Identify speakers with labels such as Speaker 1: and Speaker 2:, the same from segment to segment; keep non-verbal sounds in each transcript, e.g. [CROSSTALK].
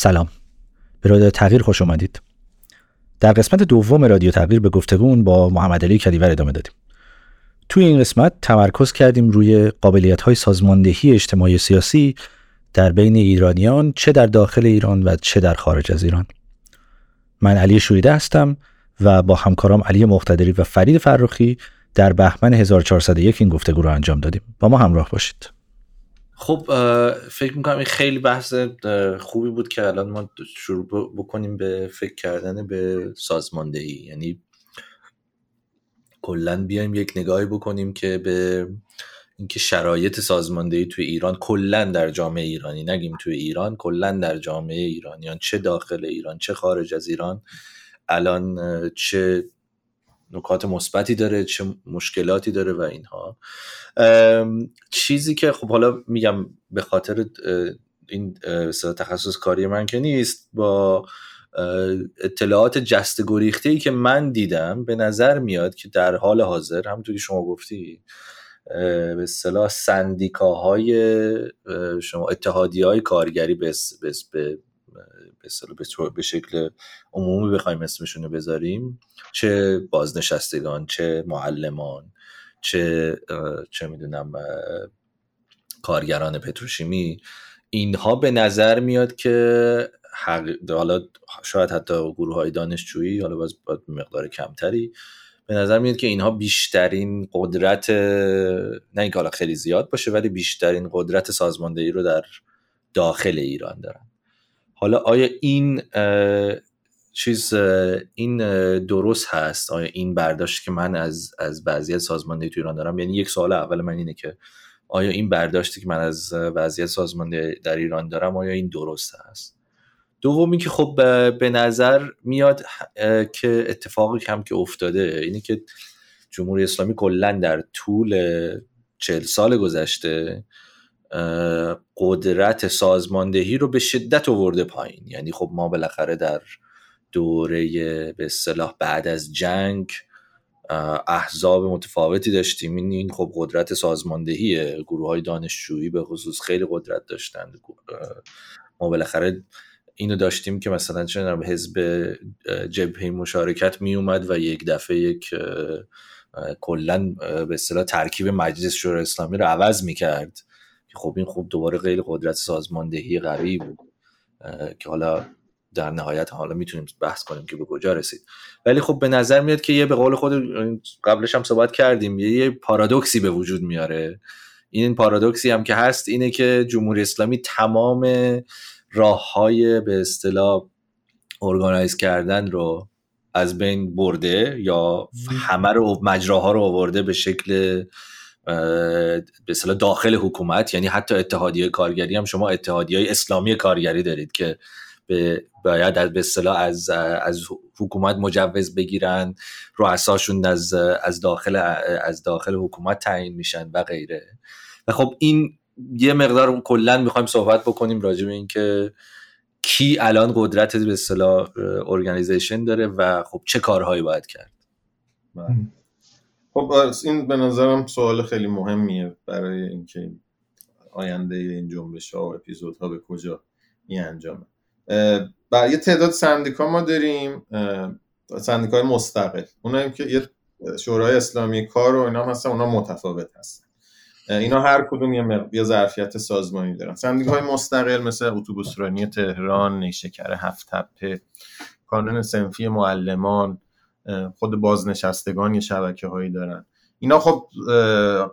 Speaker 1: سلام. به رادیو تغییر خوش آمدید در قسمت دوم رادیو تغییر به گفتگون با محمد علی کدیور ادامه دادیم. توی این قسمت تمرکز کردیم روی قابلیت های سازماندهی اجتماعی سیاسی در بین ایرانیان چه در داخل ایران و چه در خارج از ایران. من علی شوریده هستم و با همکارام علی مقتدری و فرید فرخی در بهمن 1401 این گفتگو رو انجام دادیم. با ما همراه باشید.
Speaker 2: خب فکر می‌کنم این خیلی بحث خوبی بود که الان ما شروع بکنیم به فکر کردن به سازماندهی. یعنی کلا بیایم یک نگاهی بکنیم که به اینکه شرایط سازماندهی توی ایران کلا در جامعه ایرانی نگیم توی ایران کلا در جامعه ایرانیان چه داخل ایران چه خارج از ایران الان چه نکات مثبتی داره چه مشکلاتی داره و اینها. چیزی که خب حالا میگم به خاطر این تخصص کاری من که نیست با اطلاعات جست گریخته ای که من دیدم به نظر میاد که در حال حاضر همونطور که شما گفتی به اصطلاح سندیکاهای شما اتحادی های کارگری به به به, شکل عمومی بخوایم اسمشون رو بذاریم چه بازنشستگان چه معلمان چه چه می‌دونم کارگران پتروشیمی اینها به نظر میاد که حالا شاید حتی گروه های دانشجویی حالا باز مقدار کمتری به نظر میاد که اینها بیشترین قدرت نه اینکه حالا خیلی زیاد باشه ولی بیشترین قدرت سازماندهی رو در داخل ایران دارن. حالا آیا این چیز این درست هست؟ آیا این برداشت که من از از وضعیت سازماندهی تو ایران دارم؟ یعنی یک سوال اول من اینه که آیا این برداشتی که من از وضعیت سازماندهی در ایران دارم آیا این درست هست؟ دومی که خب به نظر میاد که اتفاقی کم که افتاده اینه که جمهوری اسلامی کلا در طول چل سال گذشته قدرت سازماندهی رو به شدت آورده پایین. یعنی خب ما بالاخره در دوره به اصطلاح بعد از جنگ احزاب متفاوتی داشتیم. این خب قدرت سازماندهی گروه های دانشجویی به خصوص خیلی قدرت داشتند. ما بالاخره اینو داشتیم که مثلا چه حزب جبهه مشارکت می اومد و یک دفعه یک کلا به اصطلاح ترکیب مجلس شورای اسلامی رو عوض می‌کرد. که خب این خوب دوباره غیر قدرت سازماندهی قوی بود که حالا در نهایت حالا می‌تونیم بحث کنیم که به کجا رسید. ولی خب به نظر میاد که یه به قول خود قبلش هم صحبت کردیم یه پارادوکسی به وجود میاره. این پارادوکسی هم که هست اینه که جمهوری اسلامی تمام راه های به اصطلاح ارگانایز کردن رو از بین برده یا همه رو مجراها رو آورده به شکل به اصطلاح داخل حکومت یعنی حتی اتحادیه کارگری هم شما اتحادیه اسلامی کارگری دارید که باید به اصطلاح از از حکومت مجوز بگیرن رؤساشون از از داخل از داخل حکومت تعیین میشن و غیره و خب این یه مقدار کلا می‌خوایم صحبت بکنیم راجع به اینکه کی الان قدرت به اصطلاح ارگانیزیشن داره و خب چه کارهایی باید کرد.
Speaker 3: خب این به نظرم سوال خیلی مهمیه برای اینکه آینده این جنبش ها و اپیزودها به کجا می انجامه. برای تعداد سندیکا ما داریم سندیکای مستقل. اونایی که یه شورای اسلامی کار و اینا هستن اونا متفاوت هستن. اینا هر کدوم یه, یه ظرفیت سازمانی دارن. سندیک های مستقل مثل اتوبوسرانی تهران نیشکر هفت تپه کانون سنفی معلمان خود بازنشستگان یه شبکه هایی دارن. اینا خب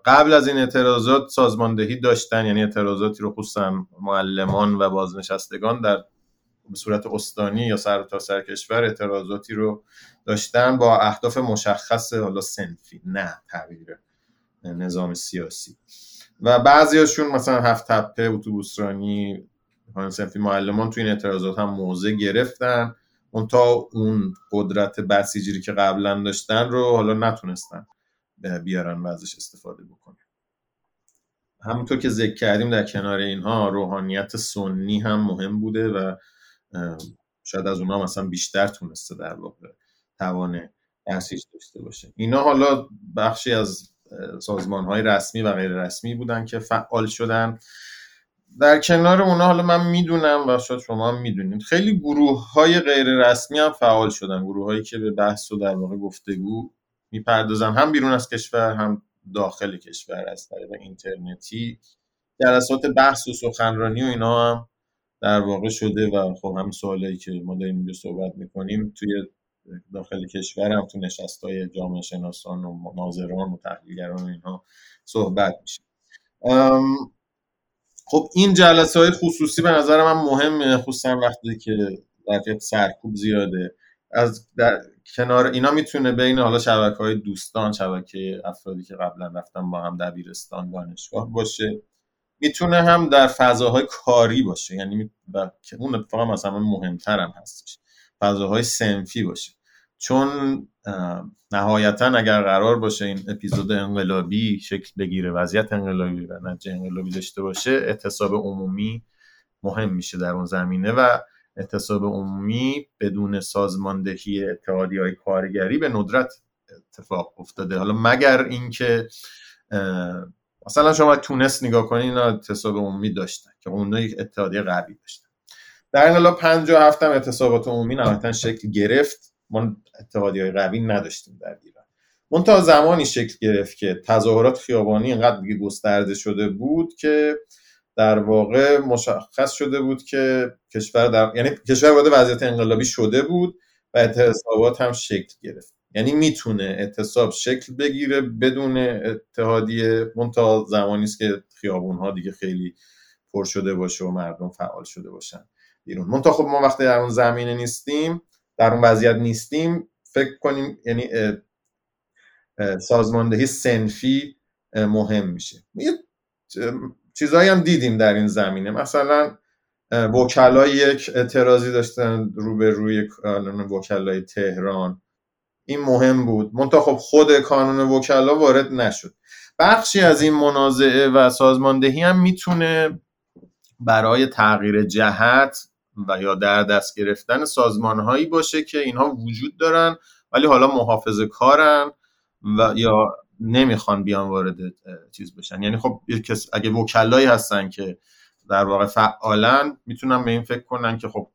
Speaker 3: قبل از این اعتراضات سازماندهی داشتن یعنی اعتراضاتی رو خصوصا معلمان و بازنشستگان در به صورت استانی یا سر تا سر کشور اعتراضاتی رو داشتن با اهداف مشخص حالا سنفی نه تغییر نظام سیاسی. و بعضیاشون مثلا هفت تپه اتوبوسرانی سنفی معلمان تو این اعتراضات هم موضع گرفتن. اون تا اون قدرت بسیجی که قبلا داشتن رو حالا نتونستن بیارن و ازش استفاده بکنن. همونطور که ذکر کردیم در کنار اینها روحانیت سنی هم مهم بوده و شاید از اونها مثلا بیشتر تونسته در واقع توان بسیج داشته باشه. اینا حالا بخشی از سازمان های رسمی و غیر رسمی بودن که فعال شدن. در کنار اونا حالا من می‌دونم و شاید شما هم می‌دونید. خیلی گروه های غیر رسمی هم فعال شدن. گروه هایی که به بحث و در واقع گفتگو می‌پردازن. هم بیرون از کشور هم داخل کشور از طریق اینترنتی. جلسات بحث و سخنرانی و اینا هم در واقع شده و خب هم سوالایی که ما داریم اینجا صحبت می‌کنیم توی داخل کشور هم تو نشست های جامعه شناسان و ناظران و تحلیلگران و اینها صحبت میشه. خب این جلسه های خصوصی به نظر من مهمه خصوصا وقتی که در سرکوب زیاده. از در کنار اینا می‌تونه بین حالا شبکه های دوستان شبکه افرادی که قبلا رفتن با هم دبیرستان دانشگاه باشه می‌تونه هم در فضاهای کاری باشه. یعنی که اون اتفاقا مثلا مهمتر هم هستش. فضاهای سنفی باشه. چون نهایتا اگر قرار باشه این اپیزود انقلابی شکل بگیره وضعیت انقلابی و نتیجه انقلابی داشته باشه اعتصاب عمومی مهم میشه در اون زمینه و اعتصاب عمومی بدون سازماندهی اتحادی های کارگری به ندرت اتفاق افتاده. حالا مگر اینکه مثلا شما تونست نگاه کنید اینا اعتصاب عمومی داشتن که اون یک اتحادیه قوی داشتن. در انقلاب 57 هم اعتصابات عمومی نهایتا شکل گرفت. ما اتحادی های قوی نداشتیم در ایران. منتها زمانی شکل گرفت که تظاهرات خیابانی اینقدر دیگه گسترده شده بود که در واقع مشخص شده بود که کشور در یعنی کشور وارد وضعیت انقلابی شده بود و اعتصابات هم شکل گرفت. یعنی می‌تونه اعتصاب شکل بگیره بدون اتحادیه منتها زمانی است که خیابون ها دیگه خیلی پر شده باشه و مردم فعال شده باشن بیرون منتها خب ما وقتی در اون زمینه نیستیم در اون وضعیت نیستیم فکر کنیم یعنی سازماندهی سنفی مهم میشه. چیزهایی هم دیدیم در این زمینه. مثلا وکلای یک اعتراضی داشتن روی وکلای تهران. این مهم بود. منتها خب خود کانون وکلا وارد نشد. بخشی از این منازعه و سازماندهی هم می‌تونه برای تغییر جهت و یا در دست گرفتن سازمانهایی باشه که اینها وجود دارن ولی حالا محافظه کارن و یا نمی‌خوان بیان وارد چیز بشن. یعنی خب اگه وکلایی هستن که در واقع فعالن می‌تونن به این فکر کنن که خب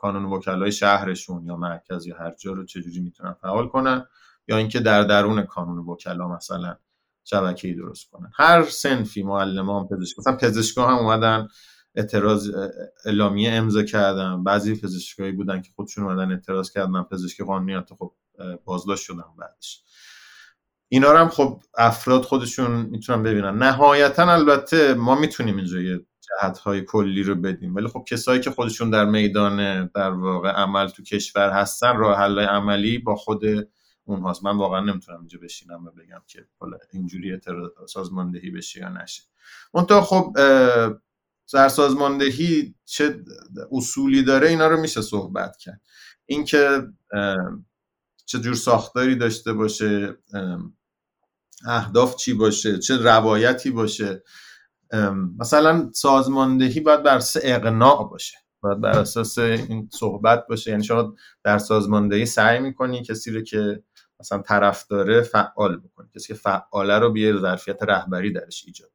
Speaker 3: کانون وکلای شهرشون یا مرکز یا هر جا رو چجوری می‌تونن فعال کنن یا اینکه در درون کانون وکلا مثلا شبکه‌ای درست کنن. هر سنفی معلمان پزشک مثلا پزشکا هم اومدن اعتراض اعلامیه امضا کردن بعضی پزشکایی بودن که خودشون اومدن اعتراض کردن پزشک قانونیت خب بازداشت شدن بعدش. اینا رو هم خب افراد خودشون می‌تونن ببینن. نهایتا البته ما می‌تونیم اینجا یه جهت های کلی رو بدیم. ولی خب کسایی که خودشون در میدان در واقع عمل تو کشور هستن راه حل عملی با خود اونهاست. من واقعا نمی‌تونم اینجا بشینم و بگم که اینجوری سازماندهی بشه یا نشه. منتها خب در سازماندهی چه اصولی داره اینا رو میشه صحبت کرد. اینکه چه جور ساختاری داشته باشه اهداف چی باشه چه روایتی باشه. مثلا سازماندهی باید بر اساس اقناع باشه باید بر اساس این صحبت باشه. یعنی شما در سازماندهی سعی می‌کنی کسی رو که مثلا طرف داره فعال بکنی کسی که فعاله رو بیه ظرفیت رهبری درش ایجاد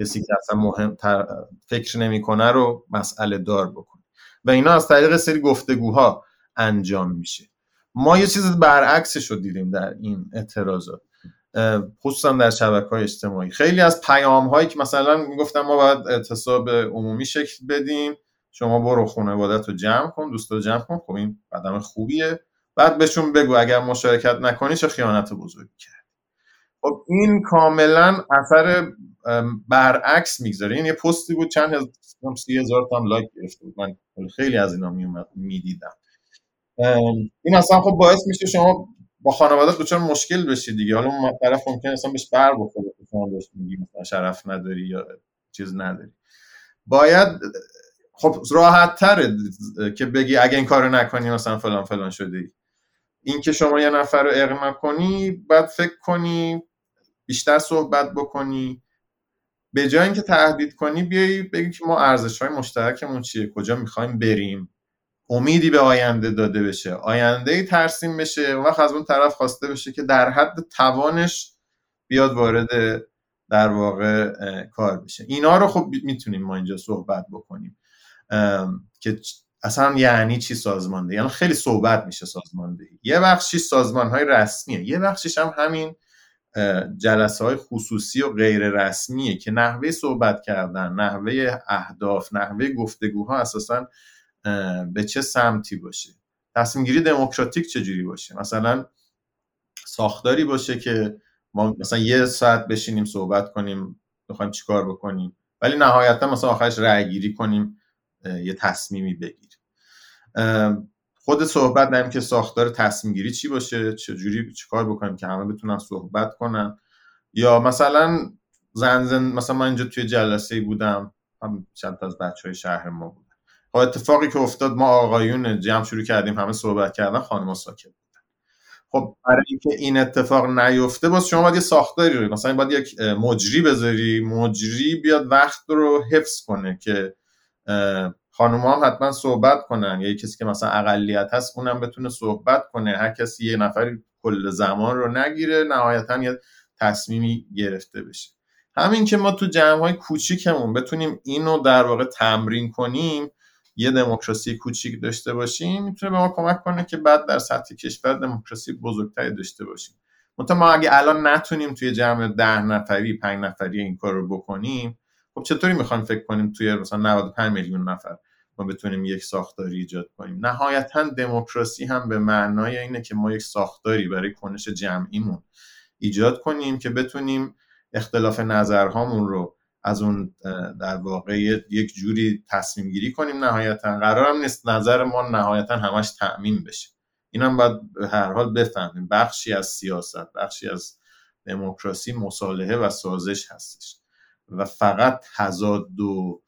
Speaker 3: کسی که اصلا مهم فکر نمی‌کنه رو مسئله دار بکنی و اینا از طریق سری گفتگوها انجام میشه. ما یه چیز برعکسش رو دیدیم در این اعتراضات خصوصا در شبکه های اجتماعی. خیلی از پیام هایی که مثلا می‌گفتن ما باید اعتصاب عمومی شکل بدیم شما برو خانوادت رو جمع کن دوست رو جمع کن. خب این قدم خوبیه. بعد بهشون بگو اگر مشارکت نکنی چه خیانت بزرگی کرد خب این کاملا اثر برعکس می‌گذاره. این یه پستی بود چند هزار سی هزار تا لایک گرفته بود. من خیلی از اینا می‌دیدم. این اصلا خب باعث میشه شما با خانواده دچار مشکل بشید دیگه. حالا اون طرف ممکن اصلا بهش بر بخوره شما بهش میگی مثلا شرف نداری یا چیز نداری. باید خب راحت تره که بگی اگه این کارو نکنی مثلا فلان فلان شده ای. این که شما یه نفر رو اقنا کنی باید فکر کنی بیشتر صحبت بکنی. به جای اینکه تهدید کنی بیایی بگی که ما ارزش های مشترکمون چیه کجا می‌خوایم بریم. امیدی به آینده داده بشه. آینده ای ترسیم بشه. و از اون طرف خواسته بشه که در حد توانش بیاد وارد در واقع کار بشه. اینا رو خب می‌تونیم ما اینجا صحبت بکنیم. که اصلا یعنی چی سازماندهی؟ یعنی خیلی صحبت میشه سازماندهی. یه بخشی سازمان های رسمیه. یه بخشیش هم همین جلسه های خصوصی و غیر رسمیه که نحوه صحبت کردن نحوه اهداف نحوه گفتگوها اساسا به چه سمتی باشه؟ تصمیم گیری دموکراتیک چجوری باشه؟ مثلا ساختاری باشه که ما مثلا یه ساعت بشینیم صحبت کنیم بخوایم چیکار بکنیم ولی نهایتا مثلا آخرش رأی گیری کنیم یه تصمیمی بگیریم. خود صحبت نمیم که ساختار تصمیم گیری چی باشه؟ چجوری چیکار بکنیم که همه بتونن صحبت کنن؟ یا مثلا زن مثلا من اینجا توی جلسه بودم هم چند تا از بچه های شهر ما بودن. خب اتفاقی که افتاد ما آقایون جمع شروع کردیم همه صحبت کردن خانم ساکت بودن. خب برای اینکه این اتفاق نیفته باز شما باید یه ساختاری رو مثلا باید یک مجری بذاری مجری بیاد وقت رو حفظ کنه که خانم هم حتما صحبت کنن. یا کسی که مثلا اقلیت هست اونم بتونه صحبت کنه. هر کسی یه نفری کل زمان رو نگیره نهایتا یه تصمیمی گرفته بشه. همین که ما تو جمع های کوچیکمون بتونیم اینو در واقع تمرین کنیم یه دموکراسی کوچیک داشته باشیم می‌تونه به ما کمک کنه که بعد در سطح کشور دموکراسی بزرگتری داشته باشیم. منتها ما اگه الان نتونیم توی جمع ده نفری پنج نفری این کار رو بکنیم خب چطوری می‌خوایم فکر کنیم توی مثلا 95 میلیون نفر؟ ما بتونیم یک ساختاری ایجاد کنیم. نهایتا دموکراسی هم به معنای اینه که ما یک ساختاری برای کنش جمعیمون ایجاد کنیم که بتونیم اختلاف نظرهامون رو از اون در واقع یک جوری تصمیم گیری کنیم. نهایتا قرارم نیست نظر ما نهایتا همش تعمین بشه. اینم باید به هر حال بفهمیم. بخشی از سیاست بخشی از دموکراسی مصالحه و سازش هستش و فقط تضاد و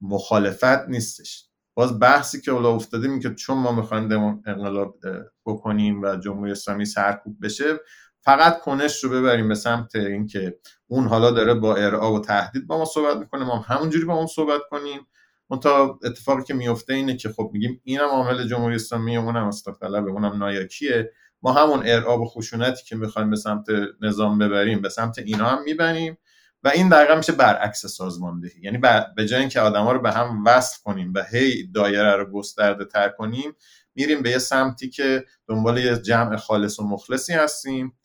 Speaker 3: مخالفت نیستش. باز بحثی که اولا افتاده که چون ما می‌خوایم انقلاب بکنیم و جمهوری اسلامی سرکوب بشه فقط کنش رو ببریم به سمت اینکه اون حالا داره با ارعا و تهدید با ما صحبت می‌کنه ما همونجوری با اون صحبت کنیم. اون تا اتفاقی که میفته اینه که خب میگیم اینم عامل جمهوری اسلامی اونم اصلاح طلب اونم نایاکیه. ما همون ارعاب و خشونتی که می‌خوایم به سمت نظام ببریم به سمت اینا هم می‌بریم. و این دقیقا میشه برعکس سازماندهی. یعنی به جای اینکه آدما رو به هم وصل کنیم و هی دایره رو گسترده تر کنیم میریم به یه سمتی که دنبال یه جمع خالص و مخلصی هستیم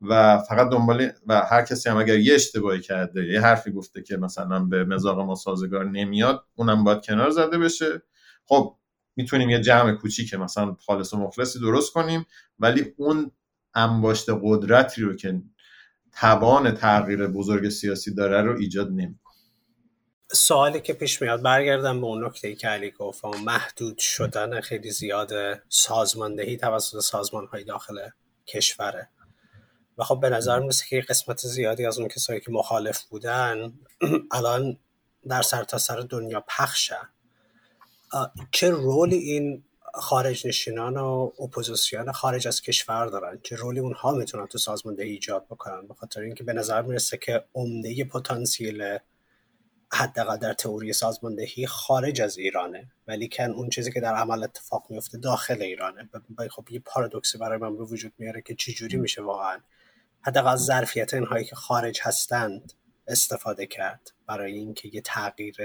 Speaker 3: و فقط دنبال و هر کسی هم اگر یه اشتباهی کرده یه حرفی گفته که مثلا به مزاق ما سازگار نمیاد اونم باید کنار زده بشه. خب می‌تونیم یه جمع کوچیک مثلا خالص و مخلصی درست کنیم ولی اون انباشت قدرتی رو که توان تغییر بزرگ سیاسی داره رو ایجاد نمی‌کنه
Speaker 4: سوالی که پیش میاد برگردم به اون نکته که علی گفت محدود شدن خیلی زیاد سازماندهی توسط سازمان های داخل کشوره. و خب به نظر می‌رسه که قسمت زیادی از اون کسایی که مخالف بودن [CLEARS THROAT] الان در سرتاسر سر دنیا پخشن. چه رولی این خارج نشینان و اپوزیسیون خارج از کشور دارن چه رولی اونها می‌تونن تو سازماندهی ایجاد بکنن به خاطر اینکه به نظر می‌رسه که عمده پتانسیل حداقل در تئوری سازماندهی خارج از ایرانه. ولی کن اون چیزی که در عمل اتفاق میفته داخل ایرانه. خب یه پارادوکسی برای من به وجود میاره که چجوری میشه واقعا حداقل ظرفیت اینهایی که خارج هستند استفاده کرد برای اینکه یه تغییر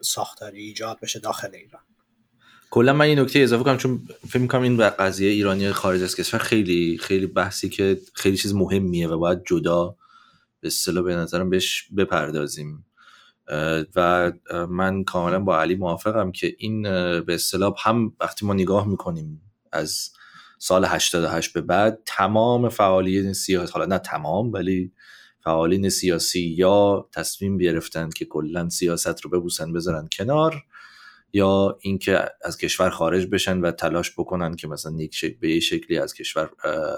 Speaker 4: ساختاری ایجاد بشه داخل ایران.
Speaker 2: کلا من این نکته اضافه کنم چون فکر می‌کنم این قضیه ایرانی خارج از کشور خیلی خیلی بحثی که خیلی چیز مهمیه و باید جدا به اصطلاح به نظرم بهش بپردازیم. و من کاملا با علی موافقم که این به اصطلاح هم وقتی ما نگاه می‌کنیم از سال 88 به بعد تمام فعالیت سیاسی حالا نه تمام ولی فعالین سیاسی یا تصمیم گرفتند که کلا سیاست رو ببوسن بذارن کنار یا اینکه از کشور خارج بشن و تلاش بکنن که مثلا یک به یه شکلی از کشور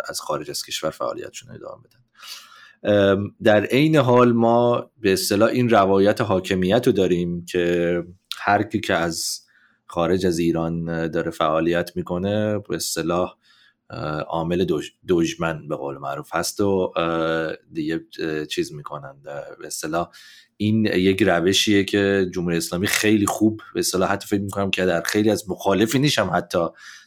Speaker 2: از خارج از کشور فعالیتشون ادامه بدن. در عین حال ما به اصطلاح این روایت حاکمیت رو داریم که هر کی که از خارج از ایران داره فعالیت می‌کنه به اصطلاح عامل دژمن به قول معروف هست و دیگه چیز می‌کنن به اصطلاح این یک روشیه که جمهوری اسلامی خیلی خوب به اصطلاح حتی فکر می‌کنم که در خیلی از مخالفینش هم حتی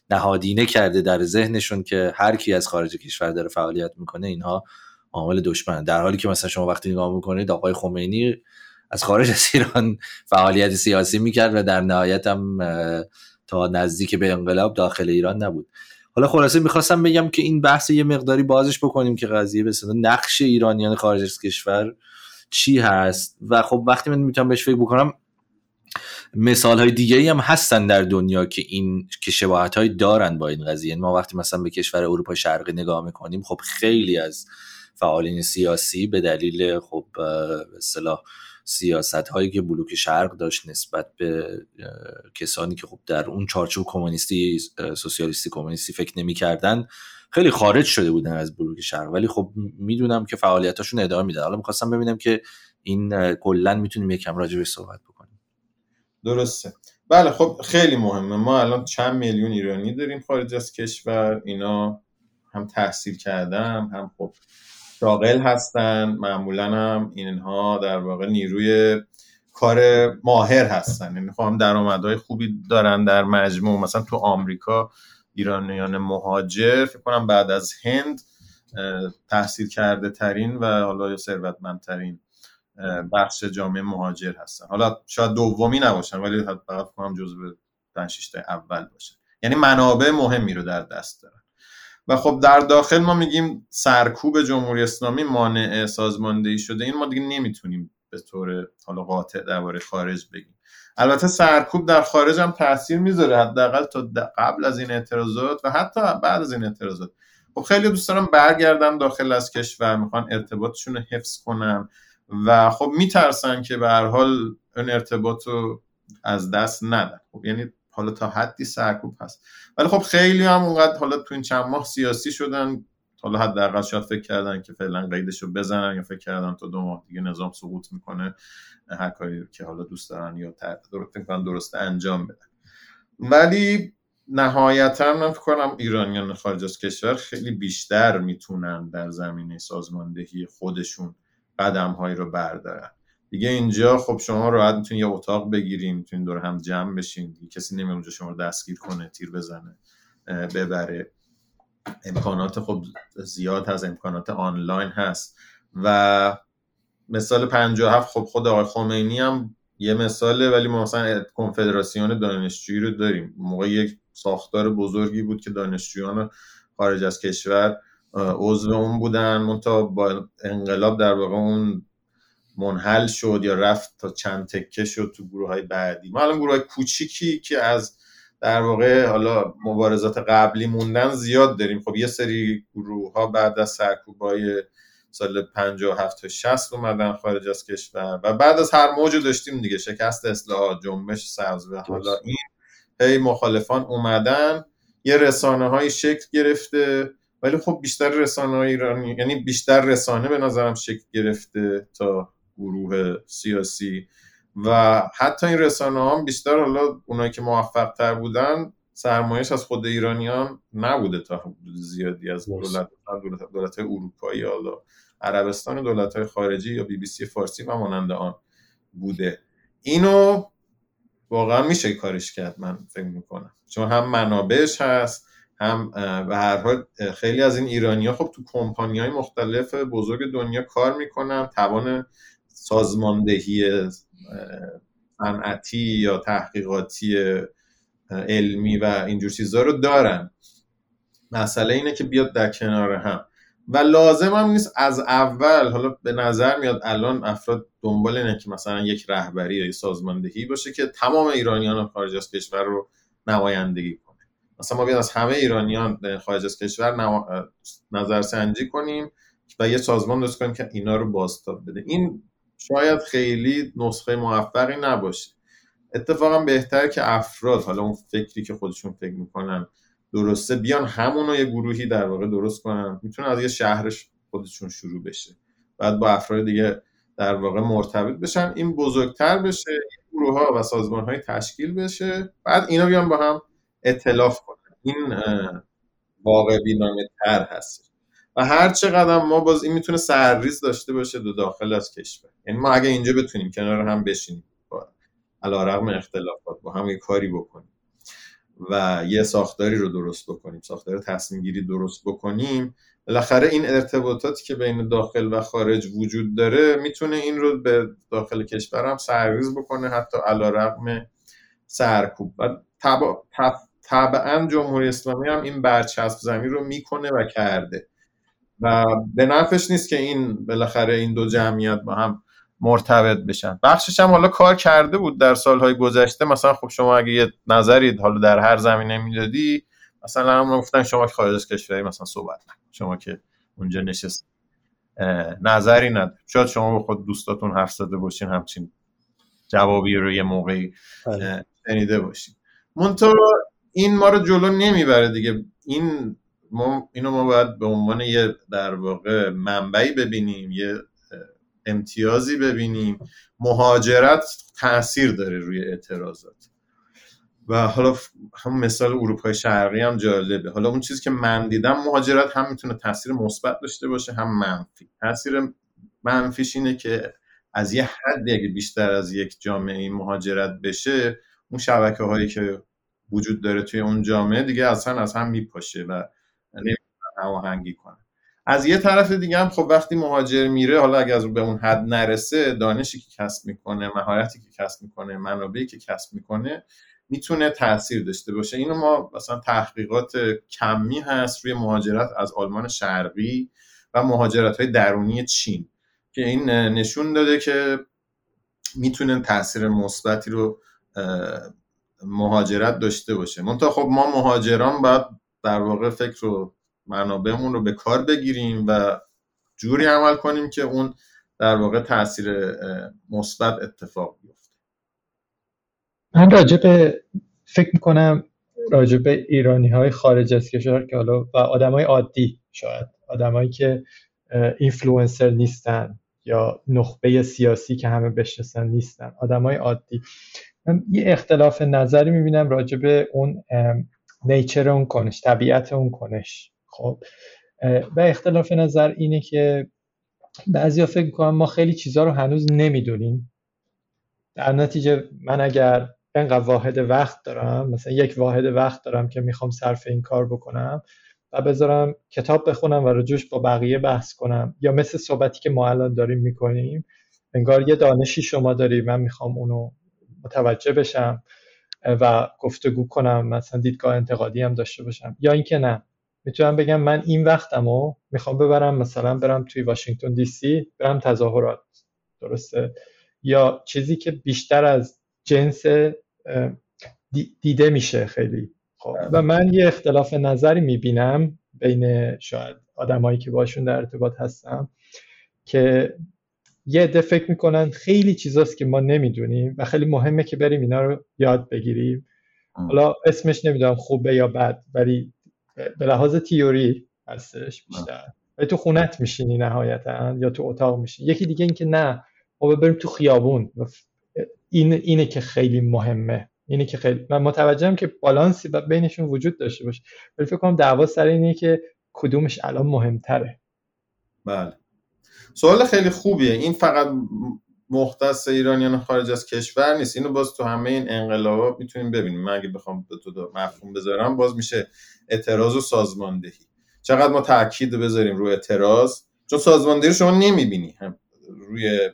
Speaker 2: نهادینه کرده در ذهنشون که هر کی از خارج کشور داره فعالیت می‌کنه اینها عامل دشمن در حالی که مثلا شما وقتی نگاه می‌کنید آقای خمینی از خارج از ایران فعالیت سیاسی می‌کرد و در نهایت هم تا نزدیک به انقلاب داخل ایران نبود. حالا خلاصه می‌خواستم بگم که این بحث یه مقداری بازش بکنیم که قضیه به نقش ایرانیان خارج از کشور چی هست؟ و خب وقتی من می‌تونم بهش فکر بکنم مثال های دیگه ای هم هستن در دنیا که این که شباهت های دارن با این قضیه. ما وقتی مثلا به کشور اروپا شرقی نگاه می‌کنیم خب خیلی از فعالین سیاسی به دلیل خب به سیاست هایی که بلوک شرق داشت نسبت به کسانی که خب در اون چارچوب کمونیستی سوسیالیستی کمونیستی فکر نمی‌کردن خیلی خارج شده بودن از بلوک شرق ولی خب می‌دونم که فعالیتاشون ادامه میدن. حالا می‌خواستم ببینم که این کلا می‌تونیم یکم راجع صحبت بکنیم.
Speaker 3: درسته. بله خب خیلی مهمه. ما الان چند میلیون ایرانی داریم خارج از کشور. اینا هم تحصیل کردم هم خب شاغل هستن. معمولا هم اینها در واقع نیروی کار ماهر هستن. یعنی خب هم درآمدهای خوبی دارن در مجموع. مثلا تو آمریکا ایرانیان مهاجر فکر کنم بعد از هند تحصیل کرده ترین و حالا ثروتمندترین بخش جامعه مهاجر هستن. حالا شاید دومی نباشن ولی فقط کنم جزو پنج اول باشن. یعنی منابع مهمی رو در دست دارن. و خب در داخل ما میگیم سرکوب جمهوری اسلامی مانع سازماندهی شده. این ما دیگه نمی‌تونیم به طور حالا قاطع درباره خارج بگیم. البته سرکوب در خارج هم تاثیر می‌ذاره حداقل تا قبل از این اعتراضات و حتی بعد از این اعتراضات. خب خیلی دوست دارم برگردن داخل از کشور می‌خوان ارتباطشون رو حفظ کنن و خب میترسن که به هر حال اون ارتباط رو از دست ندن. خب یعنی حالا تا حدی سرکوب هست. ولی خب خیلی هم اونقدر حالا تو این چند ماه سیاسی شدن حالا حداقل شاید فکر کردن که فعلا قیدش رو بزنن یا فکر کردن تا دو ماه دیگه نظام سقوط می‌کنه هر کاری که حالا دوست دارن یا درست درست انجام بدن. ولی نهایتا من فکر کنم ایرانیان خارج از کشور خیلی بیشتر می‌تونن در زمینه سازماندهی خودشون قدم هایی رو بردارن. دیگه اینجا خب شما راحت می‌تونید یه اتاق بگیریم می‌تونید دور هم جمع بشین کسی نمیاد اونجا شما رو دستگیر کنه تیر بزنه ببره. امکانات خب زیاد هست امکانات آنلاین هست. و مثال 57 خب خود آقای خمینی هم یه مثاله ولی ما مثلا کنفدراسیون دانشجویی رو داریم. موقع یک ساختار بزرگی بود که دانشجویان خارج از کشور عضو اون بودن منتها با انقلاب در واقع اون منحل شد یا رفت تا چند تکه شد تو گروه های بعدی. ما الان گروه های کوچیکی که از در واقع حالا مبارزات قبلی موندن زیاد داریم. خب یه سری گروه ها بعد از سرکوب های سال 57 تا 60 اومدن خارج از کشور و بعد از هر موج داشتیم دیگه. شکست اصلاحات جنبش سبز و حالا این هی مخالفان اومدن. یه رسانه های شکل گرفته ولی خب بیشتر رسانه های ایرانی یعنی بیشتر رسانه به نظرم شکل گرفته تا گروه سیاسی. و حتی این رسانه هم بیشتر حالا اونایی که موفق تر بودن سرمایش از خود ایرانیان نبوده تا حدود زیادی از دولت دولت, دولت اروپایی حالا عربستان دولت های خارجی یا بی بی سی فارسی و مانند آن بوده. اینو واقعا میشه کارش کرد من فکر می‌کنم. چون هم منابعش هست هم به هر حال خیلی از این ایرانی ها خب تو کمپانی های مختلف بزرگ دنیا کار می‌کنن توان سازماندهی صنعتی یا تحقیقاتی علمی و اینجور چیزها رو دارن. مسئله اینه که بیاد در کنار هم. و لازم هم نیست از اول حالا به نظر میاد الان افراد دنبال اینه که مثلا یک رهبری یا سازماندهی باشه که تمام ایرانیان خارج از کشور رو نمایندگی کنه. مثلا ما بیاد از همه ایرانیان خارج از کشور نظرسنجی کنیم و یه سازمان درست کنیم که اینا رو بازتاب بده. این شاید خیلی نسخه موفقی نباشه. اتفاقا بهتر که افراد حالا اون فکری که خودشون فکر می‌کنن درسته بیان همون یه گروهی در واقع درست کنن. می‌تونه از یه شهرش خودشون شروع بشه. بعد با افراد دیگه در واقع مرتبط بشن. این بزرگتر بشه گروه ها و سازمان های تشکیل بشه. بعد اینا بیان با هم اطلاف کنن. این واقع بینانه تر هست و هر چقدر ما باز این می‌تونه سرریز داشته باشه دو داخل از کشور. یعنی ما اگه اینجا بتونیم کنار هم بشینیم علا رقم اختلافات با هم یه کاری بکنیم و یه ساختاری رو درست بکنیم ساختار تصمیم گیری درست بکنیم بالاخره این ارتباطاتی که بین داخل و خارج وجود داره می‌تونه این رو به داخل کشور هم سرریز بکنه حتی علا رقم سرکوب. و طبعا جمهوری اسلامی هم این برچسب زمین رو می‌کنه و کرده. و به نفش نیست که این بالاخره این دو جمعیت با هم مرتبط بشن. بخشش هم حالا کار کرده بود در سالهای گذشته. مثلا خب شما اگه یه نظری حالا در هر زمینه می‌دادی مثلا هم گفتن شما که خارج از کشوری مثلا صحبت نکن. شما که اونجا نشست نظری نداری شاید شما به خود دوستاتون حرف زده باشین همچین جوابی رو یه موقعی بله. شنیده باشین. منتها این ما رو جلو نمی‌بره دیگه. این ما اینو ما باید به عنوان یه در واقع منبعی ببینیم یه امتیازی ببینیم. مهاجرت تاثیر داره روی اعتراضات. و حالا هم مثال اروپای شرقی هم جالبه. حالا اون چیزی که من دیدم مهاجرت هم می‌تونه تاثیر مثبت داشته باشه هم منفی. تاثیر منفیش اینه که از یه حدی اگه بیشتر از یک جامعه مهاجرت بشه اون شبکه هایی که وجود داره توی اون جامعه دیگه اصلا از هم میپاشه و هماهنگی کنه. از یه طرف دیگه هم خب وقتی مهاجر میره حالا اگر به اون حد نرسه دانشی که کسب می‌کنه مهارتی که کسب می‌کنه منابعی که کسب می‌کنه می‌تونه تاثیر داشته باشه. اینو ما مثلا تحقیقات کمی هست روی مهاجرت از آلمان شرقی و مهاجرت های درونی چین که این نشون داده که می‌تونه تاثیر مثبتی رو مهاجرت داشته باشه. منتها خب ما مهاجران باید در واقع فکر رو منابعمون رو به کار بگیریم و جوری عمل کنیم که اون در واقع تاثیر مثبت اتفاق بیفته.
Speaker 5: من راجع به فکر می‌کنم راجع به ایرانی های خارج از کشور که حالا و آدم های عادی شاید آدمایی که اینفلوئنسر نیستن یا نخبه سیاسی که همه بشناسن نیستن آدم های عادی. من یه اختلاف نظری می‌بینم راجع به اون نیچر اون کنش طبیعت اون کنش. خب و اختلاف نظر اینه که بعضیا فکر می‌کنم ما خیلی چیزها رو هنوز نمی‌دونیم. در نتیجه من اگر انقدر واحد وقت دارم مثلا یک واحد وقت دارم که می‌خوام صرف این کار بکنم و بذارم کتاب بخونم و رجوش با بقیه بحث کنم یا مثل صحبتی که ما الان داریم می‌کنیم انگار یه دانشی شما داری من می‌خوام اونو متوجه بشم و گفتگو کنم مثلا دیدگاه انتقادی هم داشته باشم. یا اینکه نه. می‌تونم بگم من این وقتمو می‌خوام ببرم مثلا برم توی واشنگتن دی سی برم تظاهرات. درسته؟ یا چیزی که بیشتر از جنس دیده میشه خیلی. خب و من یه اختلاف نظری می‌بینم بین شاید آدمایی که باشون در ارتباط هستم که یه عده فکر می‌کنن خیلی چیزاست که ما نمی‌دونیم و خیلی مهمه که بریم اینا رو یاد بگیریم. حالا اسمش نمی‌دونم خوبه یا بد ولی به لحاظ تیوری هستش بیشتر. ولی تو خونت میشینی نهایتا یا تو اتاق میشینی. یکی دیگه اینکه نه ما بریم تو خیابون. این اینه که خیلی مهمه. اینه که خیلی من متوجهم که بالانسی بینشون وجود داشته باشه. ولی فکر کنم دعوا سر اینه که کدومش الان مهمتره.
Speaker 3: بله. سوال خیلی خوبیه. این فقط مختص ایرانیان خارج از کشور نیست. اینو باز تو همه این انقلابات می‌تونیم ببینیم. من اگه بخوام به تو مفهوم بذارم باز میشه اعتراض و سازماندهی. چقدر ما تاکید بذاریم روی اعتراض؟ چون سازماندهی شما نمی‌بینی. هم روی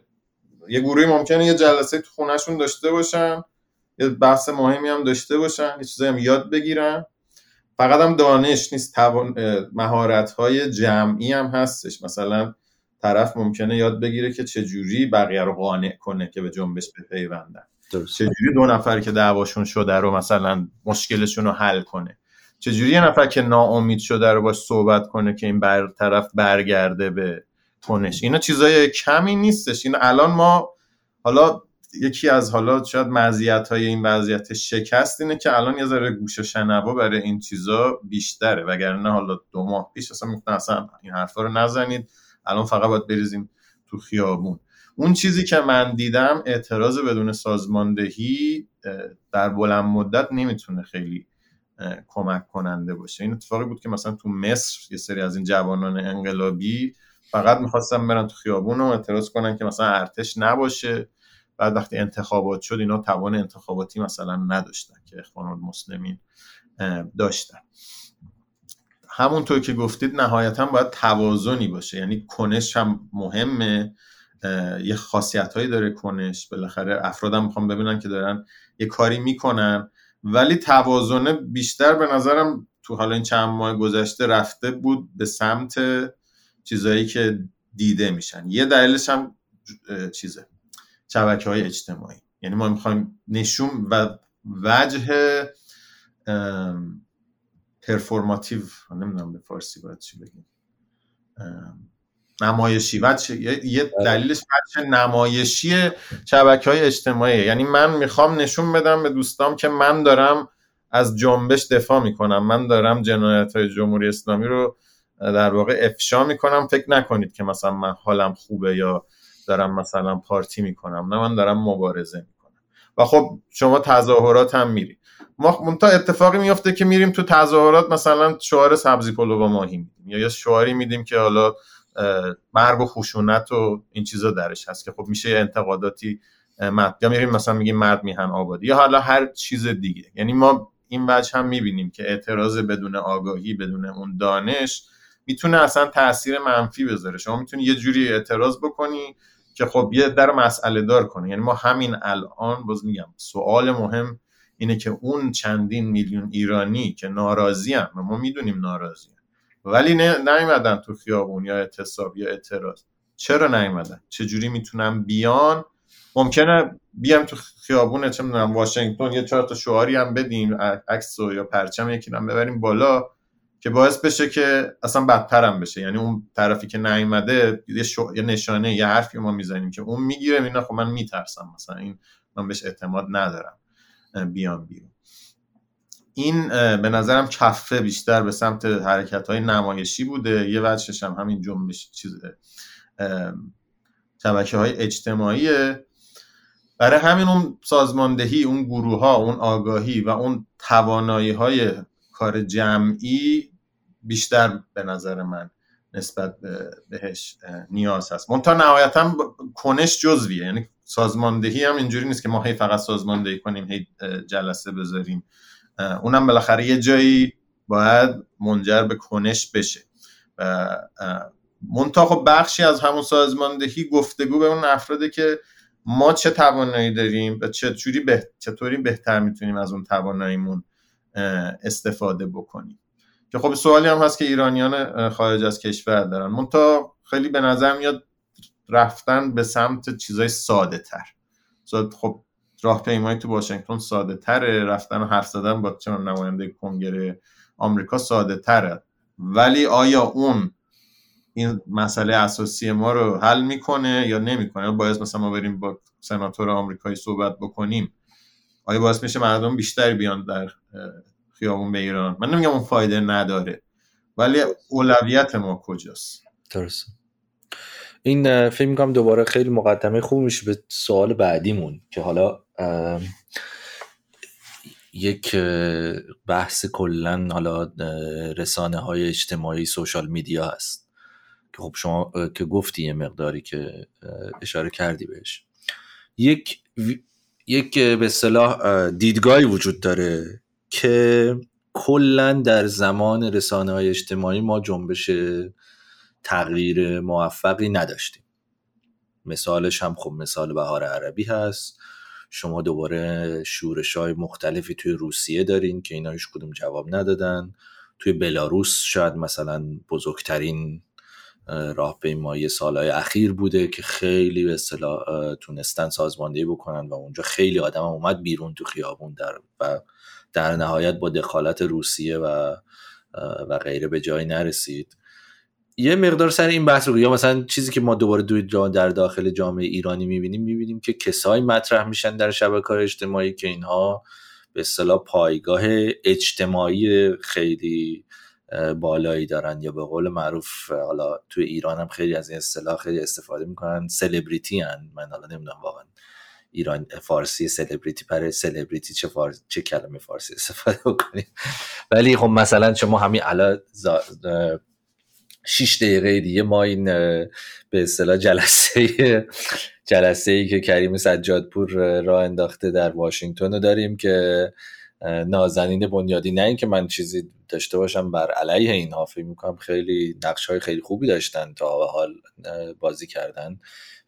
Speaker 3: یه گروهی ممکنه یه جلسه تو خونهشون داشته باشن یه بحث مهمی هم داشته باشن یه چیزایی هم یاد بگیرن. فقط هم دانش نیست مهارت های جمعی هم هستش. مثلا طرف ممکنه یاد بگیره که چجوری بقیه رو قانع کنه که به جنبش بپیوندن. چجوری دو نفر که دعواشون شده رو مثلا مشکلشون رو حل کنه. چجوری یه نفر که ناامید شده رو باش صحبت کنه که این بر طرف برگرده به کنش اینا چیزای کمی نیستش. این الان ما حالا یکی از حالا شاید مزیت های این وضعیت شکست اینه که الان یه ذره گوش شنوا برای این چیزا بیشتره. وگرنه حالا دو ماه پیش اصلا می‌گفتن اصلا این حرفا رو نزنید. الان فقط باید بریزیم تو خیابون. اون چیزی که من دیدم اعتراض بدون سازماندهی در بلند مدت نمی‌تونه خیلی کمک کننده باشه. این اتفاقی بود که مثلا تو مصر یه سری از این جوانان انقلابی فقط می‌خواستن برن تو خیابون و اعتراض کنن که مثلا ارتش نباشه. بعد وقتی انتخابات شد اینا توان انتخاباتی مثلا نداشتن که اخوان المسلمین داشتن. همونطور که گفتید نهایتا باید توازنی باشه. یعنی کنش هم مهمه. یه خاصیت هایی داره کنش. بالاخره افرادم می‌خوام ببینن که دارن یه کاری می‌کنن. ولی توازنه بیشتر به نظرم تو حالا این چند ماه گذشته رفته بود به سمت چیزایی که دیده میشن. یه دلیلش هم چیزه شبکه های اجتماعی. یعنی ما می‌خوایم نشون و وجه پرفورماتیو نمی‌دونم به فارسی باید چی بگیم. نمایشی. وجه یه بله. دلیلش وجه نمایشی شبکه های اجتماعی. یعنی من می‌خوام نشون بدم به دوستام که من دارم از جنبش دفاع می‌کنم. من دارم جنایت های جمهوری اسلامی رو در واقع افشا می‌کنم. فکر نکنید که مثلا من حالم خوبه یا دارم مثلا پارتی می‌کنم. نه من دارم مبارزه می‌کنم. و خب شما تظاهرات هم میری ما تا اتفاقی میفته که میریم تو تظاهرات مثلا شعار سبزی پلو با ماهی میدیم یا یه شعاری میدیم که حالا مرگ و خشونت و این چیزا درش هست که خب میشه انتقاداتی یا میریم مثلا میگیم مرد میهن آبادی یا حالا هر چیز دیگه. یعنی ما این وجه هم می‌بینیم که اعتراض بدون آگاهی بدون اون دانش می‌تونه اصلا تاثیر منفی بذاره. شما می‌تونی یه جوری اعتراض بکنی که خب یه در مسئله دار کنه یعنی ما همین الان باز میگم سوال مهم اینه که اون چندین میلیون ایرانی که ناراضی هم ما می‌دونیم ناراضی ولی نیومدن تو خیابون یا اعتصاب یا اعتراض. چرا نیومدن؟ چجوری می‌تونن بیان؟ ممکنه بیام تو خیابون چه می‌دونم واشنگتن یه چهار تا شعاری هم بدیم عکس یا پرچم یکی هم ببریم بالا که باعث بشه که اصلا بدترم بشه. یعنی اون طرفی که نیومده یه, یه نشانه یه حرفی ما می‌زنیم که اون می‌گیره اینا خب من میترسم مثلا این من بهش اعتماد ندارم بیام بیرون. این به نظرم کفه بیشتر به سمت حرکت های نمایشی بوده. یه وجهش هم همین جنبش چیز شبکه های اجتماعیه. برای همین اون سازماندهی اون گروه ها اون آگاهی و اون توانایی های کار جمعی بیشتر به نظر من نسبت بهش نیاز هست. منتها نهایتا کنش جزویه. یعنی سازماندهی هم اینجوری نیست که ما هی فقط سازماندهی کنیم هی جلسه بذاریم. اونم بالاخره یه جایی باید منجر به کنش بشه. منتها خب بخشی از همون سازماندهی گفتگو به اون افراده که ما چه توانایی داریم و چطوری به... چطوری بهتر می‌تونیم از اون تواناییمون استفاده بکنیم. که خب سوالی هم هست که ایرانیان خارج از کشور دارن. منتها خیلی به نظر میاد رفتن به سمت چیزای ساده تر خب راهپیمایی تو واشنگتن ساده تره رفتن و حرف زدن با چه نماینده کنگره آمریکا ساده تره ولی آیا اون این مسئله اساسی ما رو حل می‌کنه یا نمی‌کنه؟ باید مثلا ما بریم با سناتور آمریکایی صحبت بکنیم؟ آیا باعث میشه مردم بیشتری بیان در خیابون به ایران؟ من نمیگم اون فایده نداره. ولی اولویت ما کجاست؟
Speaker 2: درست این فیلم می‌کنم دوباره خیلی مقدمه خوب میشه به سوال بعدیمون که حالا یک بحث کلا حالا رسانه های اجتماعی سوشال میدیا هست. که خب شما که گفتی یه مقداری که اشاره کردی بهش. یک یک به صلاح دیدگاهی وجود داره که کلا در زمان رسانه های اجتماعی ما جنبش تغییر موفقی نداشتیم. مثالش هم خب مثال بهار عربی هست. شما دوباره شورش های مختلفی توی روسیه دارین که اینا هیچ کدوم جواب ندادن. توی بلاروس شاید مثلا بزرگترین راهپیمایی سالهای اخیر بوده که خیلی به اصطلاح تونستن سازماندهی بکنن و اونجا خیلی آدم اومد بیرون تو خیابون در و در نهایت با دخالت روسیه و و غیره به جای نرسید. یه مقدار سر این بحث رو یا مثلا چیزی که ما دوباره دوی در داخل جامعه ایرانی می‌بینیم می‌بینیم که کسایی مطرح میشن در شبکه اجتماعی که اینها به اصطلاح پایگاه اجتماعی خیلی بالایی دارن یا به قول معروف حالا توی ایران هم خیلی از این اصطلاح خیلی استفاده می‌کنن سلبریتی هن من حالا نمی‌دونم واقعا ایران فارسی سلبریتی پر سلبریتی چه چه کلمه فارسی استفاده بکنیم. ولی خب مثلا شما همین الان زا... شیش دقیقه دیگه ما این به اصطلاح جلسه جلسه ای که کریم سجادپور راه انداخته در واشنگتن رو داریم که نازنین بنیادی نه اینکه من چیزی داشته باشم بر علیه اینها فکر می‌کنم خیلی نقش های خیلی خوبی داشتن تا به حال بازی کردن.